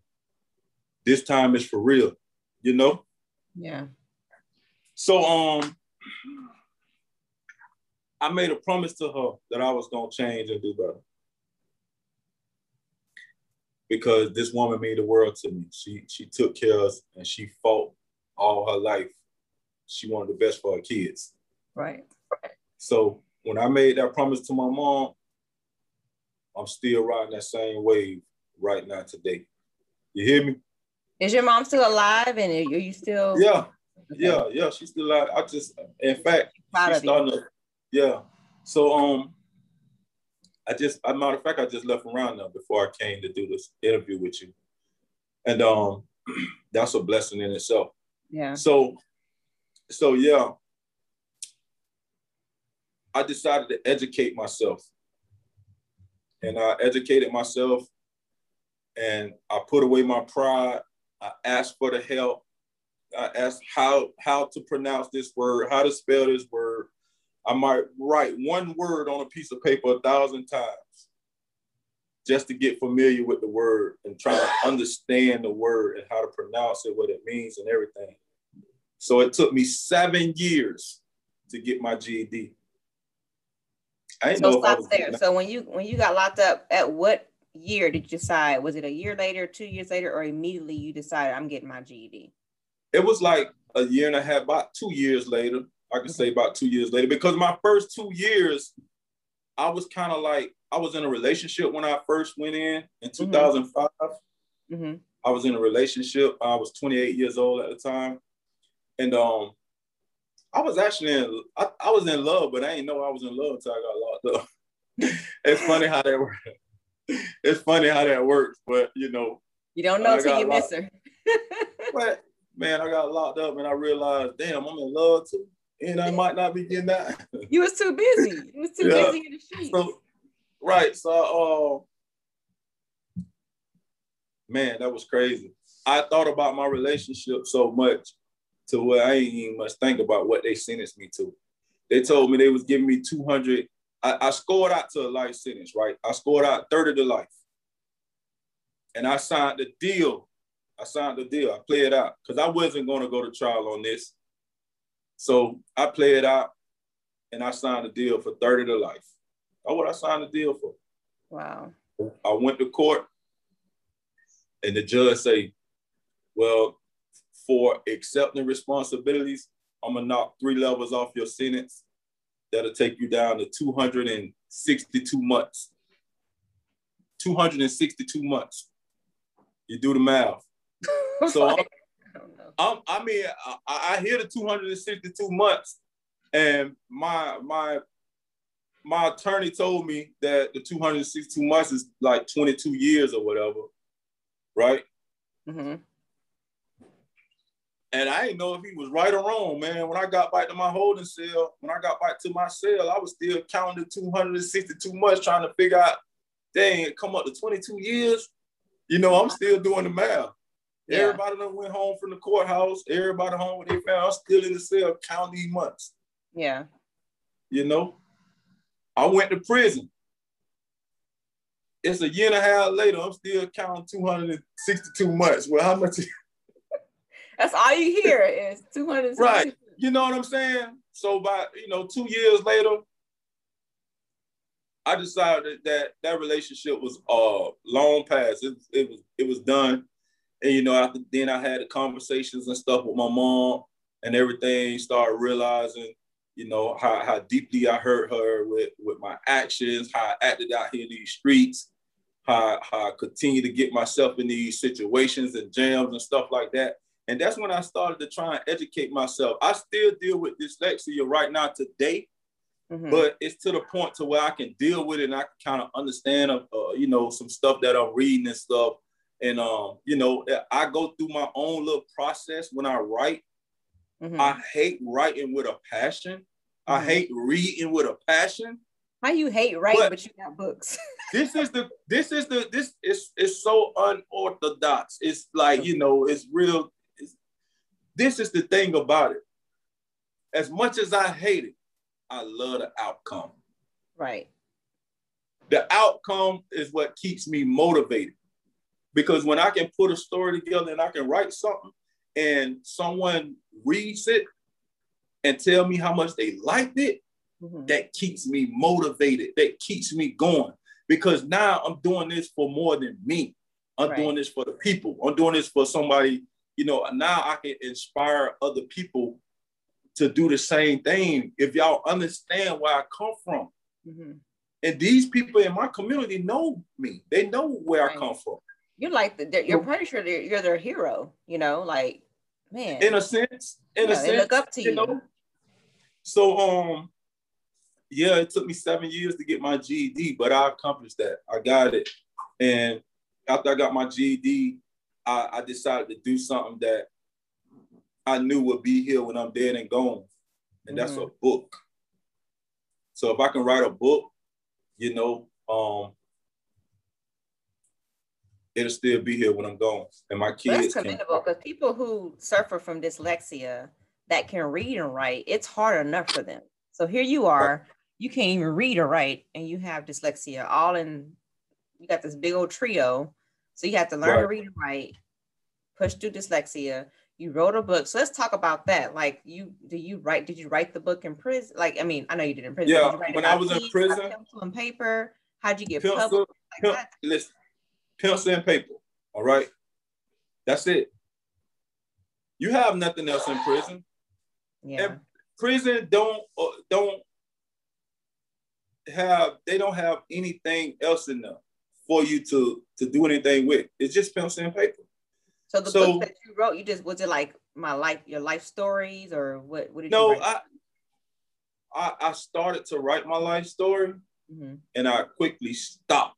This time is for real, you know? Yeah. So um I made a promise to her that I was gonna change and do better. Because this woman made the world to me. She she took care of us and she fought all her life. She wanted the best for her kids. Right. So when I made that promise to my mom, I'm still riding that same wave right now today. You hear me? Is your mom still alive and are you still? Yeah, yeah, yeah. She's still alive. I just, in fact, she's starting to, yeah. So um, I just, as a matter of fact, I just left around now before I came to do this interview with you, and um, <clears throat> that's a blessing in itself. Yeah. So, so yeah, I decided to educate myself, and I educated myself, and I put away my pride. I asked for the help. I asked how how to pronounce this word, how to spell this word. I might write one word on a piece of paper a thousand times just to get familiar with the word and try to understand the word and how to pronounce it, what it means, and everything. So it took me seven years to get my GED. I didn't so know stop there. So when you when you got locked up, at what year did you decide? Was it a year later, two years later, or immediately you decided I'm getting my GED? It was like a year and a half, about two years later. I can say about two years later because my first two years, I was kind of like I was in a relationship when I first went in in 2005. Mm-hmm. mm-hmm. I was in a relationship. I was 28 years old at the time, and um, I was actually in. I, I was in love, but I didn't know I was in love until I got locked up. <laughs> it's funny how that works. It's funny how that works, but you know, you don't know until you miss her. <laughs> but man, I got locked up and I realized, damn, I'm in love too and I might not be getting that. <laughs> you was too busy. You was too yeah. busy in the streets. So, right. So, uh, man, that was crazy. I thought about my relationship so much to where I ain't even much think about what they sentenced me to. They told me they was giving me 200. I, I scored out to a life sentence, right? I scored out 30 to life. And I signed the deal. I signed the deal. I played it out because I wasn't going to go to trial on this. So I played it out and I signed a deal for 30 to life. That's what I signed a deal for. Wow. I went to court and the judge say, well, for accepting responsibilities, I'm gonna knock three levels off your sentence. That'll take you down to 262 months. 262 months. You do the math. <laughs> so I'm, I'm, i mean, I, I hear the 262 months, and my my my attorney told me that the 262 months is like 22 years or whatever, right? Mm-hmm. And I didn't know if he was right or wrong, man. When I got back to my holding cell, when I got back to my cell, I was still counting the 262 months, trying to figure out, dang, come up to 22 years. You know, I'm still doing the math. Yeah. Everybody that went home from the courthouse. Everybody home with their family. I'm still in the cell counting these months. Yeah. You know, I went to prison. It's a year and a half later. I'm still counting 262 months. Well, how much? <laughs> That's all you hear is 262. Right. You know what I'm saying? So by you know, two years later, I decided that that relationship was uh long past. It, it was it was done. And you know, after then I had the conversations and stuff with my mom and everything, started realizing, you know, how, how deeply I hurt her with, with my actions, how I acted out here in these streets, how, how I continue to get myself in these situations and jams and stuff like that. And that's when I started to try and educate myself. I still deal with dyslexia right now today, mm-hmm. but it's to the point to where I can deal with it and I can kind of understand, uh, you know, some stuff that I'm reading and stuff and um, you know, I go through my own little process when I write. Mm-hmm. I hate writing with a passion. Mm-hmm. I hate reading with a passion. How you hate writing, but, but you got books? <laughs> this is the this is the this is it's so unorthodox. It's like you know, it's real. It's, this is the thing about it. As much as I hate it, I love the outcome. Right. The outcome is what keeps me motivated. Because when I can put a story together and I can write something and someone reads it and tell me how much they liked it, mm-hmm. that keeps me motivated. That keeps me going. Because now I'm doing this for more than me. I'm right. doing this for the people. I'm doing this for somebody, you know, now I can inspire other people to do the same thing. If y'all understand where I come from. Mm-hmm. And these people in my community know me. They know where right. I come from you're like the, you're pretty sure you're their hero, you know, like man. In a sense, in yeah, a sense, look up to you. you. Know? So um, yeah, it took me seven years to get my GED, but I accomplished that. I got it, and after I got my GED, I, I decided to do something that I knew would be here when I'm dead and gone, and that's mm-hmm. a book. So if I can write a book, you know, um, it'll still be here when I'm gone. And my kids. That's commendable because people who suffer from dyslexia that can read and write, it's hard enough for them. So here you are, you can't even read or write, and you have dyslexia all in. You got this big old trio, so you have to learn right. to read and write, push through dyslexia. You wrote a book, so let's talk about that. Like, you do you write? Did you write the book in prison? Like, I mean, I know you did in prison. Yeah, when I was in prison, pencil and paper. How'd you get pencil, published? Like listen, pencil and paper. All right. That's it. You have nothing else in prison. Yeah. And prison don't uh, don't have they don't have anything else in them for you to to do anything with. It's just pencil and paper. So the so, book that you wrote, you just was it like my life, your life stories, or what? What did no, you? No, I, I I started to write my life story, mm-hmm. and I quickly stopped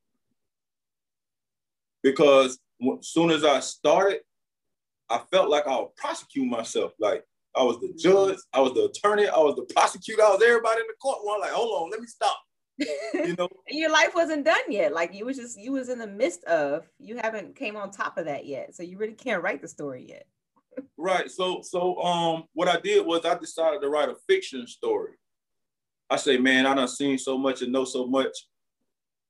because as soon as I started, I felt like I would prosecute myself. Like I was the judge, I was the attorney, I was the prosecutor, I was everybody in the court. One like, hold on, let me stop. You know, <laughs> your life wasn't done yet. Like you was just you was in the midst of. You haven't came on top of that yet, so you really can't write the story yet. <laughs> right. So so um, what I did was I decided to write a fiction story. I say, man, I done seen so much and know so much.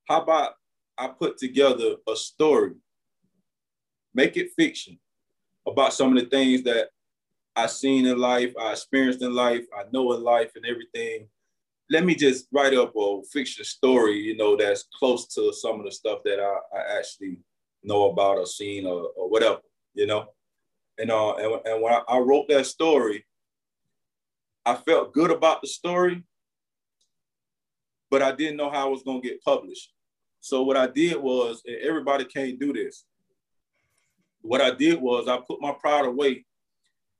How about I put together a story, make it fiction about some of the things that I seen in life, I experienced in life, I know in life and everything. Let me just write up a fiction story, you know, that's close to some of the stuff that I, I actually know about or seen or, or whatever, you know. And uh, and, and when I, I wrote that story, I felt good about the story, but I didn't know how it was gonna get published. So what I did was, everybody can't do this. What I did was I put my pride away,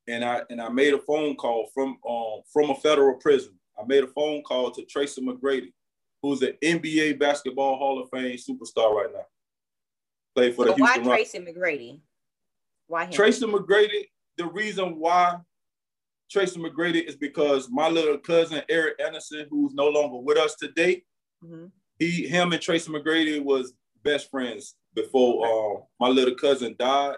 and I and I made a phone call from um, from a federal prison. I made a phone call to Tracy McGrady, who's an NBA basketball Hall of Fame superstar right now. Play for so the Houston Why Tracy McGrady? Why him? Tracy McGrady? the reason why Tracy McGrady is because my little cousin Eric Anderson, who's no longer with us today, mm-hmm. He, him, and Tracy McGrady was best friends before uh, my little cousin died,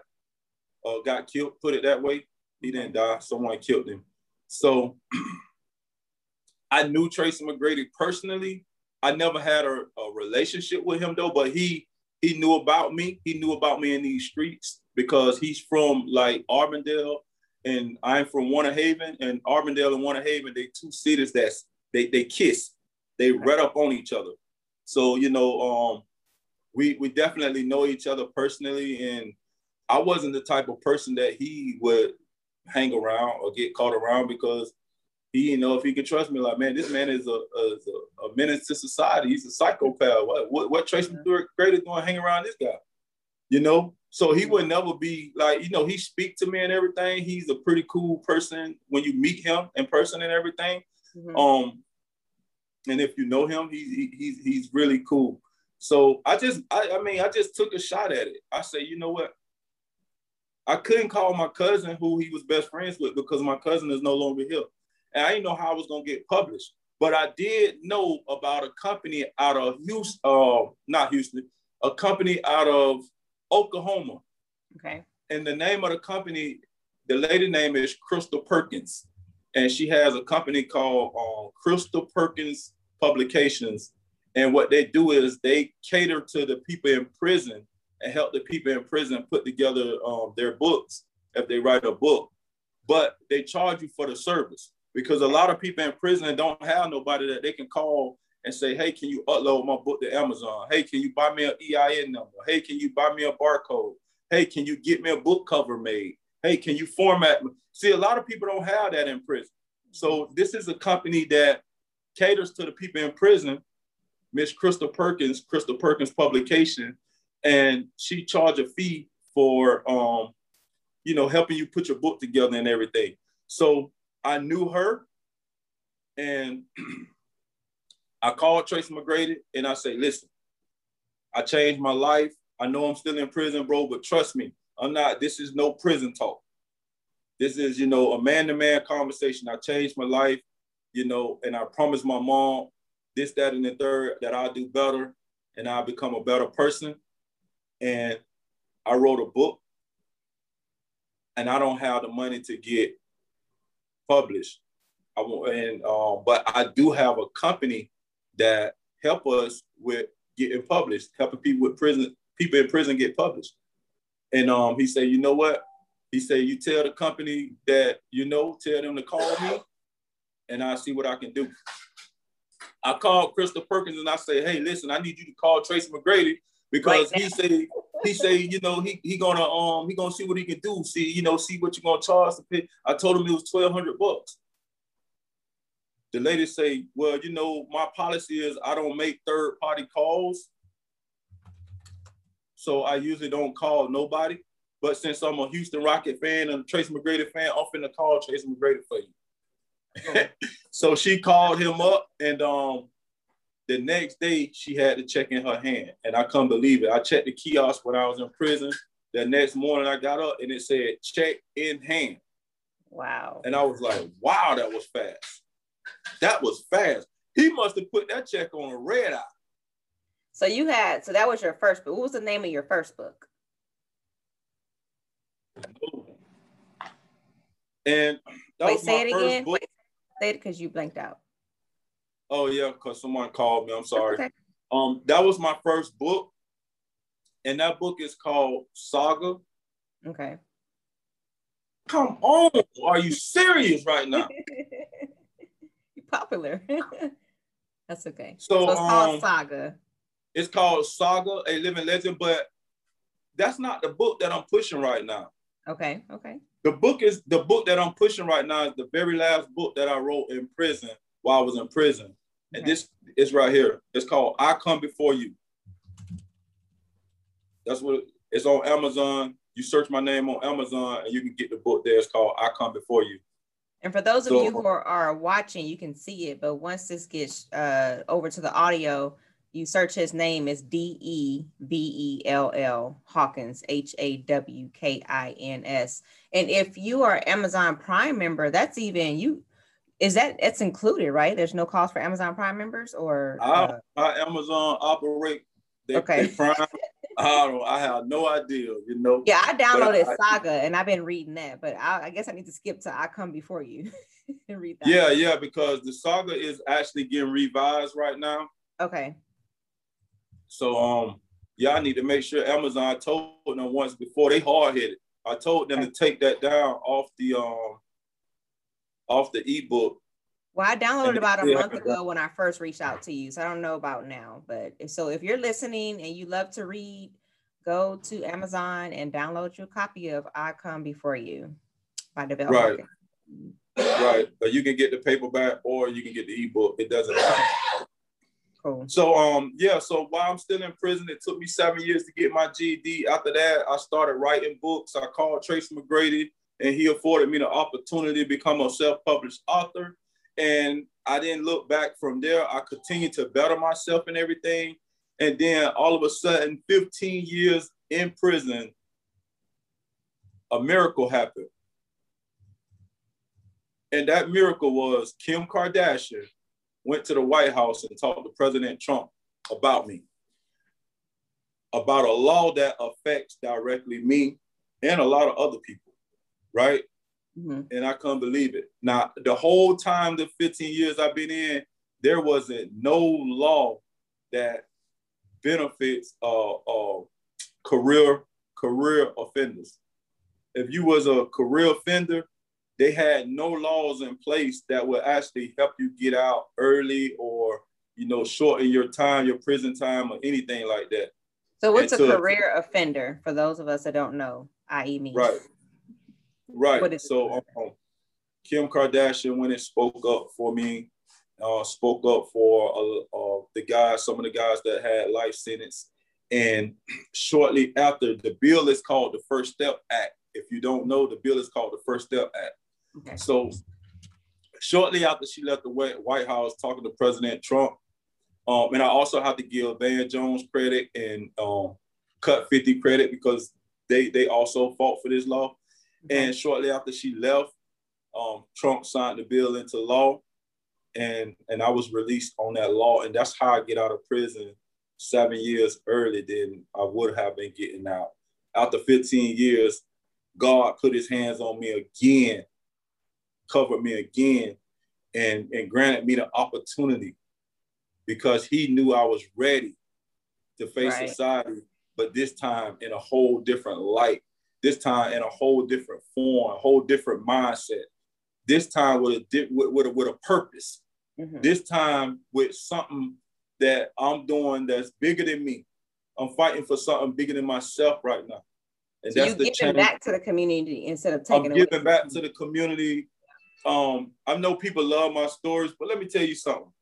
uh, got killed. Put it that way, he didn't die. Someone killed him. So <clears throat> I knew Tracy McGrady personally. I never had a, a relationship with him though, but he he knew about me. He knew about me in these streets because he's from like Auburndale and I'm from Winter Haven and Auburndale and Winter Haven, they two cities that's they, they kiss. They right up on each other. So, you know, um, we we definitely know each other personally. And I wasn't the type of person that he would hang around or get caught around because he didn't know if he could trust me. Like, man, this man is a, a, a menace to society. He's a psychopath. What what, what Tracy is going to hang around this guy? You know, so he would never be like, you know, he speak to me and everything. He's a pretty cool person when you meet him in person and everything. Mm-hmm. Um, and if you know him, he, he's he's really cool. So I just, I, I mean, I just took a shot at it. I say, you know what? I couldn't call my cousin who he was best friends with because my cousin is no longer here. And I didn't know how I was gonna get published. But I did know about a company out of Houston, uh, not Houston, a company out of Oklahoma. Okay. And the name of the company, the lady name is Crystal Perkins. And she has a company called uh, Crystal Perkins Publications. And what they do is they cater to the people in prison and help the people in prison put together um, their books if they write a book. But they charge you for the service because a lot of people in prison don't have nobody that they can call and say, hey, can you upload my book to Amazon? Hey, can you buy me an EIN number? Hey, can you buy me a barcode? Hey, can you get me a book cover made? Hey, can you format? See, a lot of people don't have that in prison. So this is a company that caters to the people in prison. Miss Crystal Perkins, Crystal Perkins Publication, and she charge a fee for, um, you know, helping you put your book together and everything. So I knew her, and <clears throat> I called Tracy McGrady and I say, listen, I changed my life. I know I'm still in prison, bro, but trust me, I'm not, this is no prison talk. This is, you know, a man-to-man conversation. I changed my life, you know, and I promised my mom this, that, and the third that I'll do better and I'll become a better person. And I wrote a book and I don't have the money to get published. I want, and um, but I do have a company that help us with getting published, helping people with prison, people in prison get published. And um, he said, you know what? He said, you tell the company that you know, tell them to call me, and I'll see what I can do. I called Crystal Perkins and I say, hey, listen, I need you to call Tracy McGrady because right he said he say you know he he gonna um he gonna see what he can do. See you know see what you're gonna charge to pay. I told him it was twelve hundred bucks the lady say, well, you know, my policy is I don't make third party calls. So I usually don't call nobody. But since I'm a Houston Rocket fan and a Tracy McGrady fan, I'm finna call Tracy McGrady for you. <laughs> so she called him up and um the next day she had the check in her hand. And I couldn't believe it. I checked the kiosk when I was in prison. The next morning I got up and it said check in hand. Wow. And I was like, wow, that was fast. That was fast. He must have put that check on a red eye. So you had, so that was your first book. What was the name of your first book? And that Wait, was say it again. Book. Wait, say it because you blanked out. Oh yeah, because someone called me. I'm sorry. Okay. Um, that was my first book, and that book is called Saga. Okay. Come on, are you serious right now? <laughs> You're popular. <laughs> That's okay. So, so it's called um, Saga. It's called Saga, a living legend, but that's not the book that I'm pushing right now. Okay. Okay. The book is the book that I'm pushing right now is the very last book that I wrote in prison while I was in prison. And okay. this is right here. It's called I Come Before You. That's what it's on Amazon. You search my name on Amazon and you can get the book there. It's called I Come Before You. And for those of so, you who are, are, watching, you can see it. But once this gets uh, over to the audio, you search his name is D E B E L L Hawkins H A W K I N S. And if you are Amazon Prime member, that's even you. Is that it's included, right? There's no cost for Amazon Prime members, or uh, Amazon operate. They, okay. They Prime. I don't. I have no idea. You know. Yeah, I downloaded I, Saga and I've been reading that, but I, I guess I need to skip to I Come Before You <laughs> and read that. Yeah, yeah, because the Saga is actually getting revised right now. Okay. So um, yeah, I need to make sure Amazon told them once before they hard headed. I told them to take that down off the um off the ebook. Well, I downloaded about a month ago when I first reached out to you, so I don't know about now. But if, so, if you're listening and you love to read, go to Amazon and download your copy of "I Come Before You" by Develop. Right. Right. But you can get the paperback or you can get the ebook. It doesn't matter. So um yeah, so while I'm still in prison, it took me seven years to get my GED. After that, I started writing books. I called Tracy McGrady, and he afforded me the opportunity to become a self-published author. And I didn't look back from there. I continued to better myself and everything. And then all of a sudden, 15 years in prison, a miracle happened. And that miracle was Kim Kardashian went to the White House and talked to President Trump about me, about a law that affects directly me and a lot of other people, right? Mm-hmm. And I can't believe it. Now, the whole time, the 15 years I've been in, there wasn't no law that benefits uh, uh, career career offenders. If you was a career offender, they had no laws in place that would actually help you get out early or you know shorten your time your prison time or anything like that. So what's and a to, career offender for those of us that don't know i.e me? Right. Right. So um, kim kardashian went and spoke up for me uh, spoke up for uh, uh, the guys some of the guys that had life sentence. And <clears throat> shortly after the bill is called the first step act. If you don't know the bill is called the first step act Okay. So shortly after she left the White House talking to President Trump, um, and I also have to give Van Jones credit and um, Cut 50 credit because they they also fought for this law. Okay. And shortly after she left, um, Trump signed the bill into law, and and I was released on that law, and that's how I get out of prison seven years earlier than I would have been getting out. After 15 years, God put His hands on me again covered me again and, and granted me the opportunity because he knew I was ready to face right. society, but this time in a whole different light, this time in a whole different form, a whole different mindset, this time with a, with, with a, with a purpose, mm-hmm. this time with something that I'm doing that's bigger than me. I'm fighting for something bigger than myself right now. And so that's you giving back to the community instead of taking I'm giving back to the community um, I know people love my stories, but let me tell you something.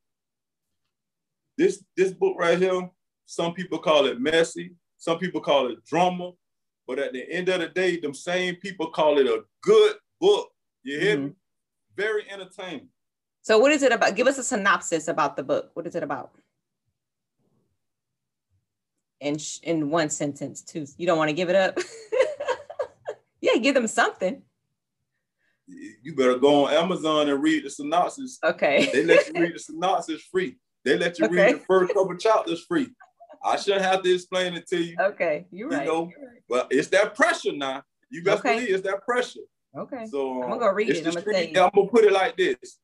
This this book right here, some people call it messy, some people call it drama, but at the end of the day, them same people call it a good book. You hear mm-hmm. me? Very entertaining. So, what is it about? Give us a synopsis about the book. What is it about? In sh- in one sentence, too. You don't want to give it up. <laughs> yeah, give them something you better go on Amazon and read the synopsis. Okay. They let you read the <laughs> synopsis free. They let you okay. read the first couple chapters free. I shouldn't have to explain it to you. Okay, you're right. You know, you're right. but it's that pressure now. You best okay. believe it's that pressure. Okay. So I'm gonna go read it. I'm gonna, I'm gonna put it like this.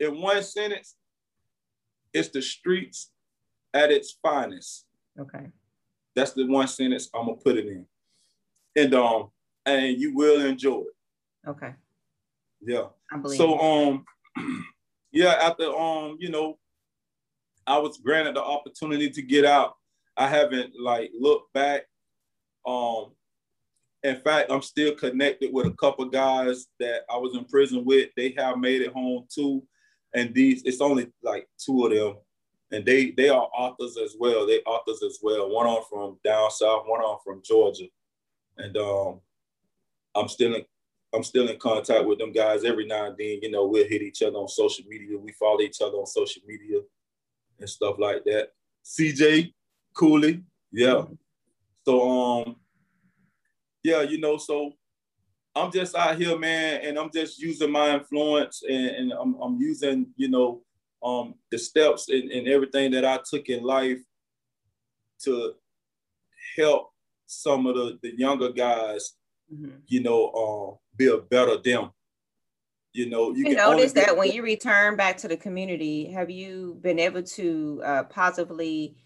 In one sentence, it's the streets at its finest. Okay. That's the one sentence I'm gonna put it in. And um, and you will enjoy it. Okay. Yeah. So um <clears throat> yeah, after um, you know, I was granted the opportunity to get out. I haven't like looked back. Um in fact, I'm still connected with a couple guys that I was in prison with. They have made it home too. And these, it's only like two of them. And they they are authors as well. They authors as well. One on from down south, one on from Georgia. And um I'm still in I'm still in contact with them guys every now and then. You know, we'll hit each other on social media. We follow each other on social media and stuff like that. CJ Cooley. Yeah. So um, yeah, you know, so I'm just out here, man, and I'm just using my influence and, and I'm, I'm using, you know, um, the steps and, and everything that I took in life to help some of the, the younger guys, mm-hmm. you know, uh, be a better them. You know, you, you notice that when you return back to the community, have you been able to uh, positively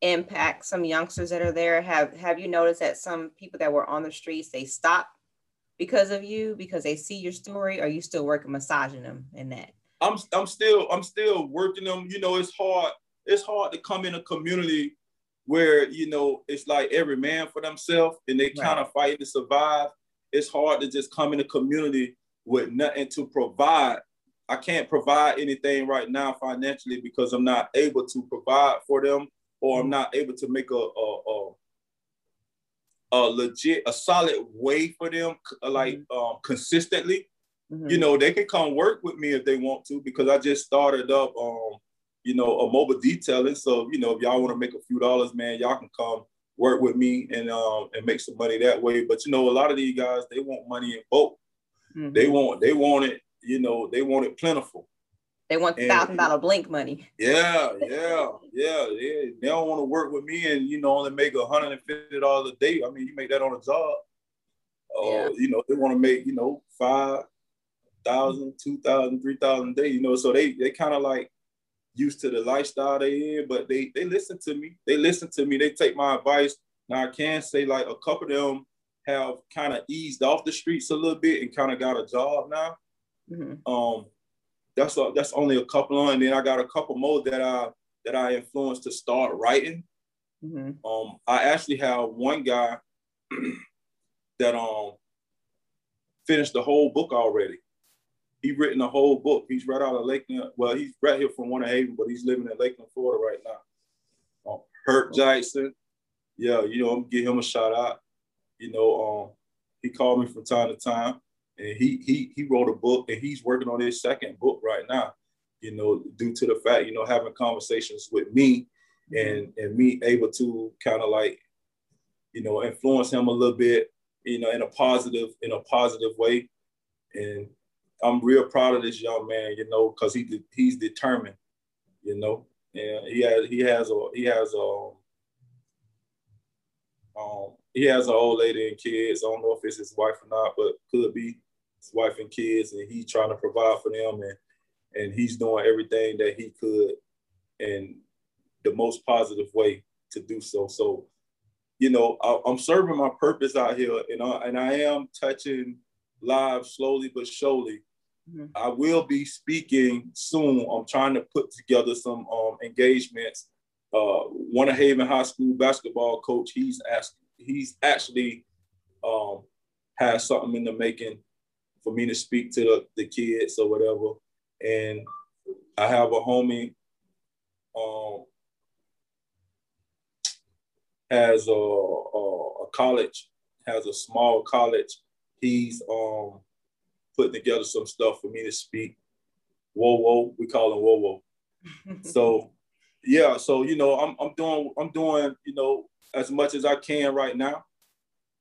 impact some youngsters that are there? Have Have you noticed that some people that were on the streets they stop because of you because they see your story? Or are you still working massaging them in that? I'm I'm still I'm still working them. You know, it's hard. It's hard to come in a community where you know it's like every man for themselves and they right. kind of fight to survive. It's hard to just come in a community with nothing to provide. I can't provide anything right now financially because I'm not able to provide for them, or I'm mm-hmm. not able to make a a, a, a legit, a solid way for them, like mm-hmm. um, consistently. Mm-hmm. You know, they can come work with me if they want to because I just started up, um, you know, a mobile detailing. So you know, if y'all want to make a few dollars, man, y'all can come work with me and um and make some money that way. But you know, a lot of these guys they want money in bulk. Mm-hmm. They want they want it, you know, they want it plentiful. They want thousand dollar blink money. Yeah, yeah, yeah, yeah. They don't want to work with me and you know only make a hundred and fifty dollars a day. I mean, you make that on a job. Uh, yeah. you know, they want to make, you know, five thousand, two thousand, three thousand a day, you know. So they they kind of like used to the lifestyle they in, but they they listen to me. They listen to me. They take my advice. Now I can say like a couple of them have kind of eased off the streets a little bit and kind of got a job now. Mm-hmm. Um, that's a, that's only a couple on, and then I got a couple more that I that I influenced to start writing. Mm-hmm. Um, I actually have one guy <clears throat> that um finished the whole book already. He written a whole book. He's right out of Lakeland. Well, he's right here from Winter Haven, but he's living in Lakeland, Florida right now. Um, Hurt Jackson. Yeah, you know, I'm give him a shout out. You know, um, he called me from time to time, and he he he wrote a book, and he's working on his second book right now. You know, due to the fact, you know, having conversations with me, and and me able to kind of like, you know, influence him a little bit, you know, in a positive in a positive way, and I'm real proud of this young man, you know, because he he's determined, you know, and he has he has a he has a um, he has an old lady and kids. I don't know if it's his wife or not, but could be his wife and kids, and he's trying to provide for them, and and he's doing everything that he could in the most positive way to do so. So, you know, I, am serving my purpose out here, and I, and I am touching live slowly but surely. Mm-hmm. I will be speaking soon. I'm trying to put together some um, engagements uh, Winter Haven High School basketball coach. He's asked, he's actually um, has something in the making for me to speak to the, the kids or whatever. And I have a homie um, has a, a, a, college, has a small college. He's um, putting together some stuff for me to speak. Whoa, whoa, we call him whoa, whoa. <laughs> so yeah, so you know, I'm I'm doing I'm doing you know as much as I can right now.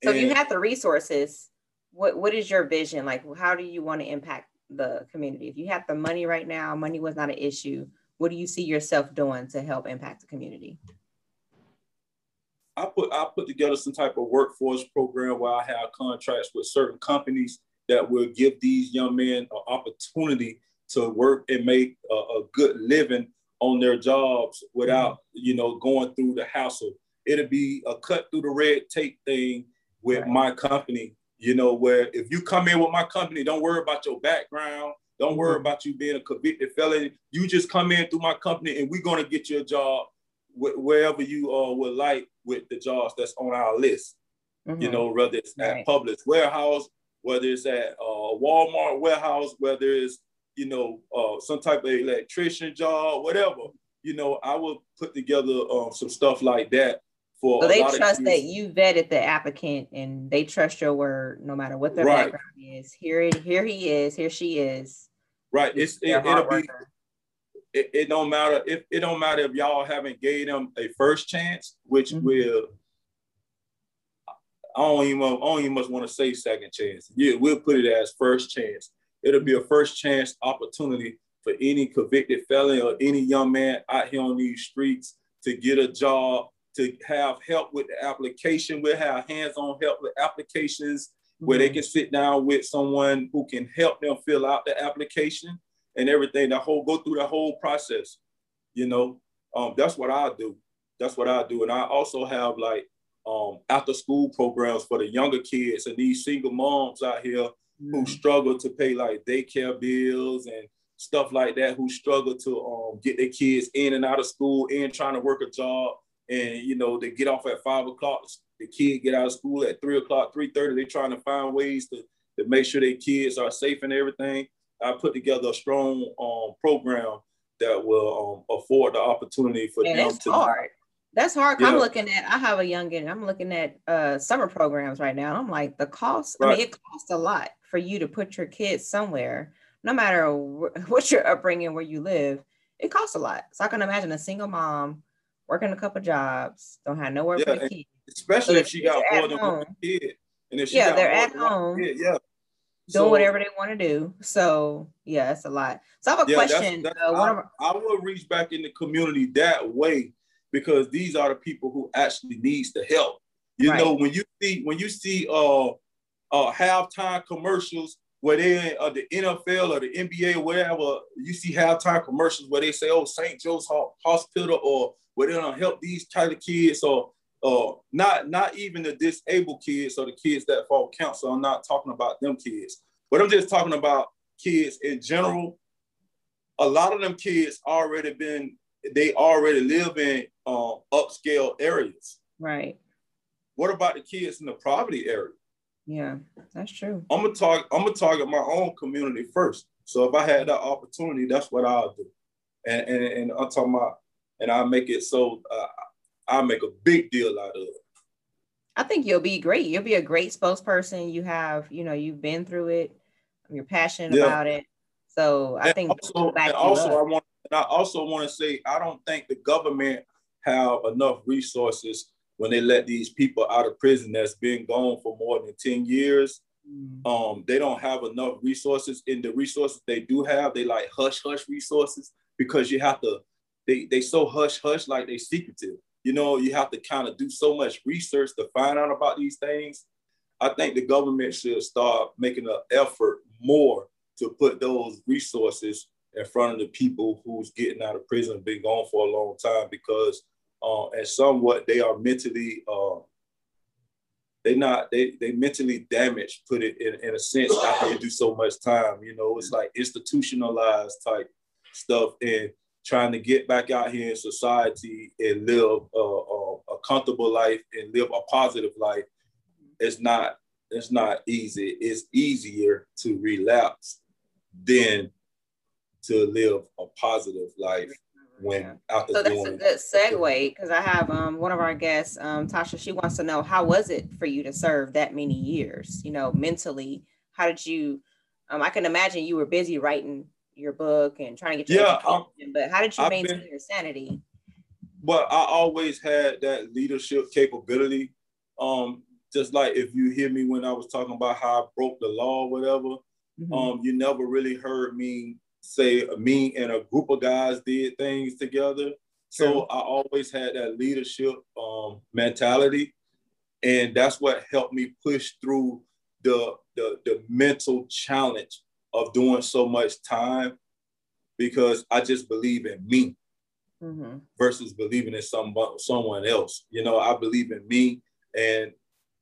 So and, you have the resources. What what is your vision? Like, how do you want to impact the community? If you have the money right now, money was not an issue. What do you see yourself doing to help impact the community? I put I put together some type of workforce program where I have contracts with certain companies that will give these young men an opportunity to work and make a, a good living on their jobs without, mm-hmm. you know, going through the hassle. It'll be a cut through the red tape thing with right. my company, you know, where if you come in with my company, don't worry about your background. Don't worry mm-hmm. about you being a convicted felon. You just come in through my company and we're going to get you a job wherever you uh, would like with the jobs that's on our list. Mm-hmm. You know, whether it's right. at Publix warehouse, whether it's at uh, Walmart warehouse, whether it's you know, uh, some type of electrician job, whatever, you know, I would put together um, some stuff like that for. So they trust that you vetted the applicant and they trust your word, no matter what their right. background is. Here, here he is. Here she is. Right. It's it, will be it, it, don't matter if it don't matter if y'all haven't gave them a first chance, which mm-hmm. will I don't even I don't even much want to say second chance. Yeah, we'll put it as first chance. It'll be a first chance opportunity for any convicted felon or any young man out here on these streets to get a job, to have help with the application. We'll have hands-on help with applications mm-hmm. where they mm-hmm. can sit down with someone who can help them fill out the application and everything. The whole go through the whole process. You know, um, that's what I do. That's what I do. And I also have like um, after school programs for the younger kids and these single moms out here mm-hmm. who struggle to pay like daycare bills and stuff like that, who struggle to um, get their kids in and out of school and trying to work a job. And you know, they get off at five o'clock, the kid get out of school at three o'clock, three thirty. They're trying to find ways to, to make sure their kids are safe and everything. I put together a strong um, program that will um, afford the opportunity for and them to. Hard. That's hard. Yeah. I'm looking at. I have a youngin. I'm looking at uh, summer programs right now. I'm like the cost. Right. I mean, it costs a lot for you to put your kids somewhere, no matter wh- <laughs> what your upbringing, where you live. It costs a lot. So I can imagine a single mom working a couple jobs, don't have nowhere yeah, for the kids. Especially so if she got more than one kid. And if she yeah, they're at home. Kid, yeah. Doing so, whatever they want to do. So yeah, it's a lot. So I have a yeah, question. That's, that's, uh, I, I will reach back in the community that way because these are the people who actually needs the help. You right. know, when you see when you see uh uh halftime commercials where they uh, the NFL or the NBA or whatever, you see halftime commercials where they say, "Oh, St. Jude's Hospital," or where they're gonna help these kind of kids, or uh, not not even the disabled kids or the kids that fall counsel. I'm not talking about them kids, but I'm just talking about kids in general. A lot of them kids already been they already live in um, upscale areas. Right. What about the kids in the poverty area? Yeah, that's true. I'm gonna target. I'm gonna target my own community first. So if I had that opportunity, that's what I'll do. And and, and I'm talking about, and I make it so uh, I make a big deal out of it. I think you'll be great. You'll be a great spokesperson. You have, you know, you've been through it. You're passionate yeah. about it. So I and think also, also I want and I also want to say I don't think the government have enough resources when they let these people out of prison that's been gone for more than 10 years. Mm. Um, they don't have enough resources. In the resources they do have, they like hush hush resources because you have to, they they so hush hush like they secretive. You know, you have to kind of do so much research to find out about these things. I think the government should start making an effort more to put those resources in front of the people who's getting out of prison, been gone for a long time because uh, and somewhat they are mentally uh, they not they they mentally damaged put it in, in a sense after you do so much time you know it's like institutionalized type stuff and trying to get back out here in society and live a, a, a comfortable life and live a positive life it's not it's not easy. It's easier to relapse than to live a positive life when after so that's a good segue because I have um one of our guests, um, Tasha, she wants to know how was it for you to serve that many years, you know, mentally? How did you um I can imagine you were busy writing your book and trying to get your yeah, education, but how did you I've maintain been, your sanity? Well, I always had that leadership capability. Um, just like if you hear me when I was talking about how I broke the law, whatever, mm-hmm. um, you never really heard me say me and a group of guys did things together. So I always had that leadership um, mentality, and that's what helped me push through the, the the mental challenge of doing so much time because I just believe in me mm-hmm. versus believing in some someone else. You know, I believe in me, and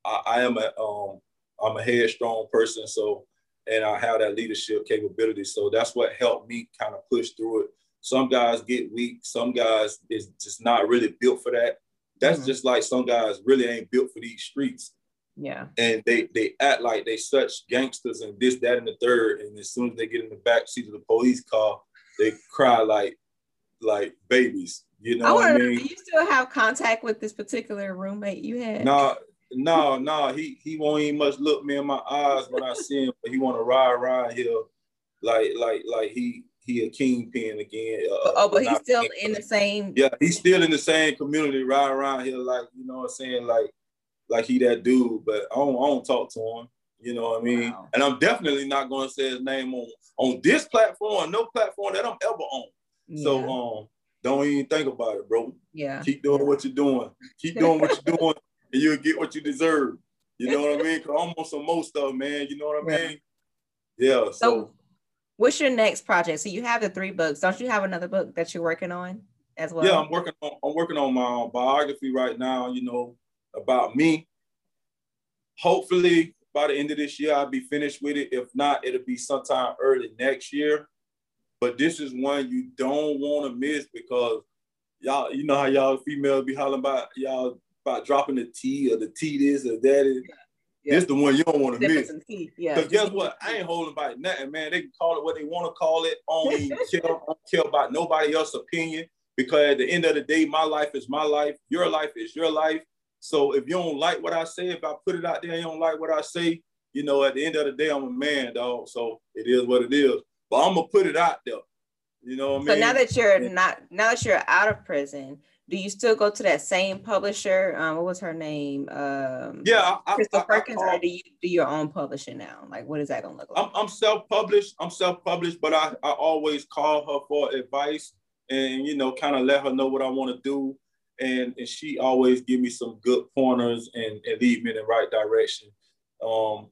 I, I am a um, I'm a headstrong person, so and I have that leadership capability. So that's what helped me kind of push through it. Some guys get weak. Some guys is just not really built for that. That's mm-hmm. just like some guys really ain't built for these streets. Yeah. And they they act like they such gangsters and this, that, and the third. And as soon as they get in the back seat of the police car, they cry like like babies. You know I what I mean? Do you still have contact with this particular roommate you had? No, no, no, he he won't even much look me in my eyes when I see him. But he want to ride around here, like like like he he a kingpin again. Uh, oh, but he's still in the same. Yeah, he's still in the same community, right around here. Like you know, what I'm saying like, like he that dude. But I don't, I don't talk to him. You know what I mean? Wow. And I'm definitely not going to say his name on on this platform, no platform that I'm ever on. Yeah. So um, don't even think about it, bro. Yeah. Keep doing what you're doing. Keep doing what you're doing, <laughs> and you'll get what you deserve. You know what I mean? Cause I'm on some most stuff, man. You know what I mean? Yeah. So, so, what's your next project? So you have the three books. Don't you have another book that you're working on as well? Yeah, I'm working on I'm working on my biography right now, you know, about me. Hopefully by the end of this year, I'll be finished with it. If not, it'll be sometime early next year. But this is one you don't want to miss because y'all, you know how y'all females be hollering about y'all about dropping the T or the T this or that is. Yeah. This the one you don't want to miss. Yeah. Because guess what? I ain't holding back nothing, man. They can call it what they want to call it. Only <laughs> care, don't care about nobody else's opinion. Because at the end of the day, my life is my life. Your life is your life. So if you don't like what I say, if I put it out there, you don't like what I say, you know, at the end of the day, I'm a man, dog. So it is what it is. But I'm gonna put it out there. You know what I mean? So now that you're not now that you're out of prison, do you still go to that same publisher? Um, what was her name? Um, yeah, I, Crystal I, Perkins, I, or do you do your own publishing now? Like, what is that gonna look like? I'm, I'm self-published. I'm self-published, but I, I always call her for advice and you know, kind of let her know what I want to do and, and she always give me some good pointers and, and lead me in the right direction. Um,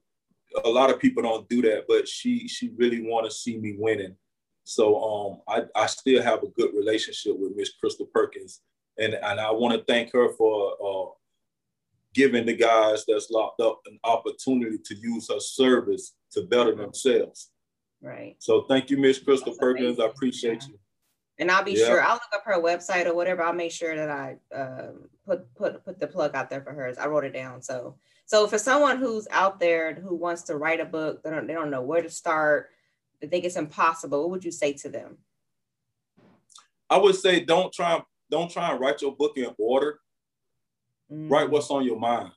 a lot of people don't do that, but she she really want to see me winning. So um, I, I still have a good relationship with Miss Crystal Perkins, and, and I want to thank her for uh, giving the guys that's locked up an opportunity to use her service to better themselves. Right. So thank you, Miss Crystal that's Perkins. Amazing. I appreciate yeah. you and I'll be sure I'll look up her website or whatever. I'll make sure that I um, put put put the plug out there for hers. I wrote it down. So so for someone who's out there who wants to write a book, they don't they don't know where to start, they think it's impossible. What would you say to them? I would say don't try don't try and write your book in order. Mm. Write what's on your mind,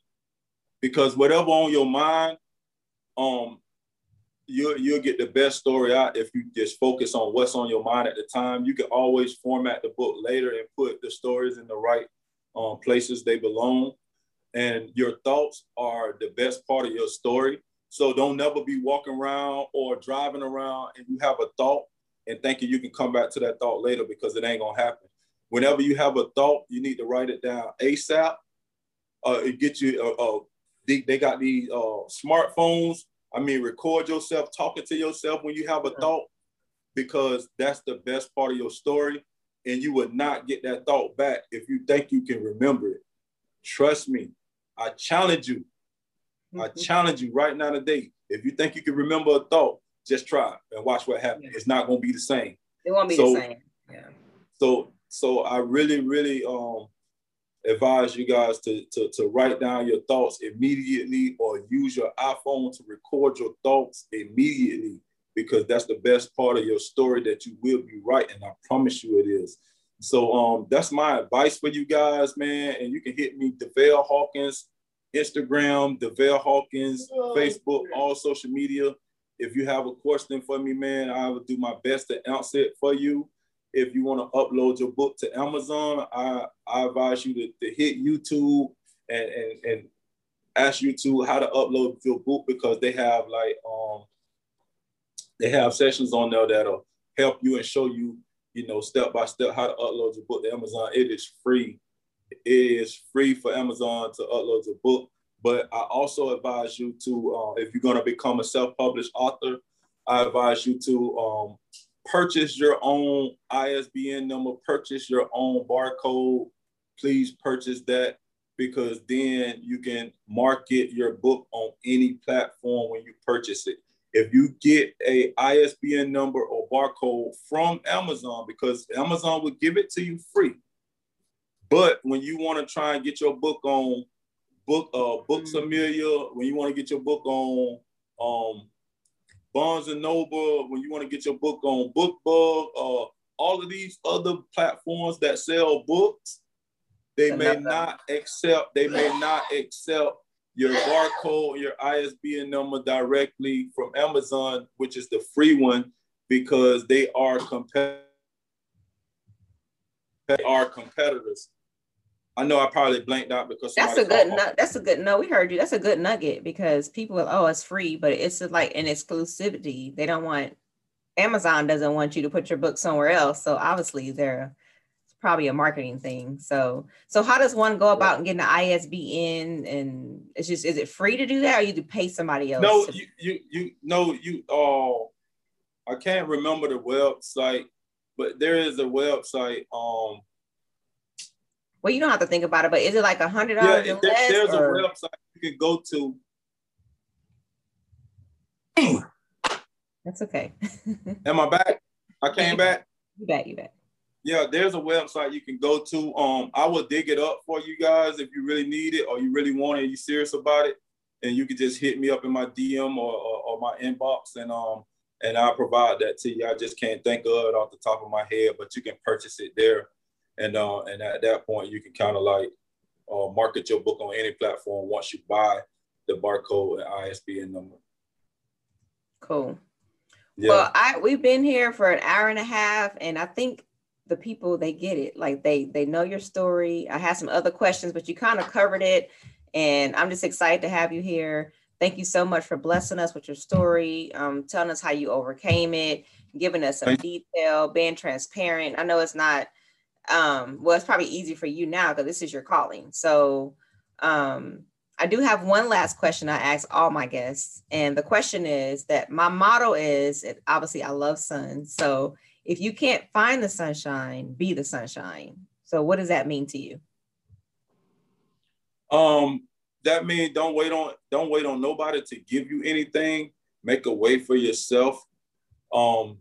because whatever on your mind, um, you'll you'll get the best story out if you just focus on what's on your mind at the time. You can always format the book later and put the stories in the right um, places they belong. And your thoughts are the best part of your story. So don't never be walking around or driving around and you have a thought and thinking you can come back to that thought later because it ain't gonna happen. Whenever you have a thought, you need to write it down ASAP. Uh, it gets you. Uh, uh, they, they got these uh, smartphones I mean, record yourself talking to yourself when you have a thought, because that's the best part of your story. And you would not get that thought back if you think you can remember it. Trust me, I challenge you. I mm-hmm. challenge you right now today. If you think you can remember a thought, just try and watch what happens. Yeah. It's not going to be the same. It won't be so, the same. Yeah. So, so I really, really um advise you guys to, to, to write down your thoughts immediately or use your iPhone to record your thoughts immediately because that's the best part of your story that you will be writing. I promise you it is. So um, that's my advice for you guys, man. And you can hit me, Debell Hawkins, Instagram, Debell Hawkins, Facebook, all social media. If you have a question for me, man, I will do my best to answer it for you if you want to upload your book to Amazon, I, I advise you to, to hit YouTube and, and, and ask YouTube how to upload your book because they have like um they have sessions on there that'll help you and show you, you know, step by step how to upload your book to Amazon. It is free. It is free for Amazon to upload your book. But I also advise you to, uh, if you're going to become a self-published author, I advise you to um, purchase your own ISBN number, purchase your own barcode. Please purchase that because then you can market your book on any platform when you purchase it. If you get a ISBN number or barcode from Amazon, because Amazon will give it to you free. But when you want to try and get your book on book uh books mm-hmm. A-Million, when you want to get your book on um Barnes and Noble, when you want to get your book on BookBub, uh, all of these other platforms that sell books, they may not accept, they may not accept your barcode, your ISBN number directly from Amazon, which is the free one. because they are competitors. They are competitors. I know I probably blanked out because that's a good. No, that's a good. No, we heard you. That's a good nugget because people, oh, it's free, but it's like an exclusivity. They don't want Amazon doesn't want you to put your book somewhere else. So obviously, they're it's probably a marketing thing. So, so how does one go about and getting the ISBN? And it's just is it free to do that, or you to pay somebody else? No, to- you you you no you. Uh, I can't remember the website, but there is a website. Um well, you don't have to think about it, but is it like a hundred dollars? Yeah, there, there's or? a website you can go to. That's okay. <laughs> Am I back? I came back. You back? You back? Yeah, there's a website you can go to. Um, I will dig it up for you guys if you really need it or you really want it, you serious about it, and you can just hit me up in my DM or, or, or my inbox, and um, and I'll provide that to you. I just can't think of it off the top of my head, but you can purchase it there and uh, and at that point you can kind of like uh, market your book on any platform once you buy the barcode and ISBN number. Cool. Yeah. Well, I we've been here for an hour and a half, and I think the people they get it. Like they they know your story. I have some other questions, but you kind of covered it, and I'm just excited to have you here. Thank you so much for blessing us with your story, um, telling us how you overcame it, giving us some detail, being transparent. I know it's not um well it's probably easy for you now because this is your calling. So um i do have one last question i ask all my guests and the question is that my motto is obviously i love sun so if you can't find the sunshine be the sunshine. So what does that mean to you? Um that means don't wait on don't wait on nobody to give you anything. Make a way for yourself. Um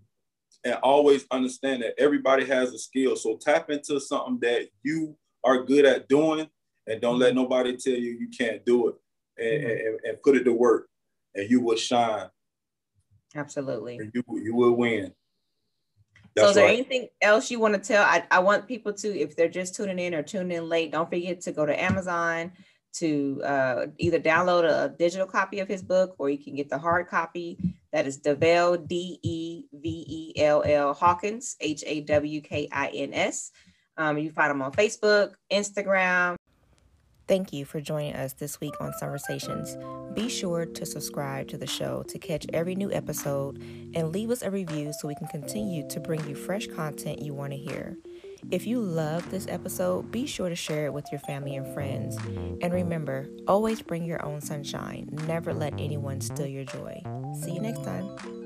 and always understand that everybody has a skill. So tap into something that you are good at doing and don't let nobody tell you you can't do it and, mm-hmm. and, and put it to work and you will shine. Absolutely. And you, you will win. That's so is there right. anything else you want to tell? I, I want people to, if they're just tuning in or tuning in late, don't forget to go to Amazon to uh, either download a digital copy of his book or you can get the hard copy. That is Debell, D E B E L L Hawkins, H A W K I N S. Um, you find him on Facebook, Instagram. Thank you for joining us this week on Conversations. Be sure to subscribe to the show to catch every new episode and leave us a review so we can continue to bring you fresh content you want to hear. If you love this episode, be sure to share it with your family and friends. And remember, always bring your own sunshine. Never let anyone steal your joy. See you next time.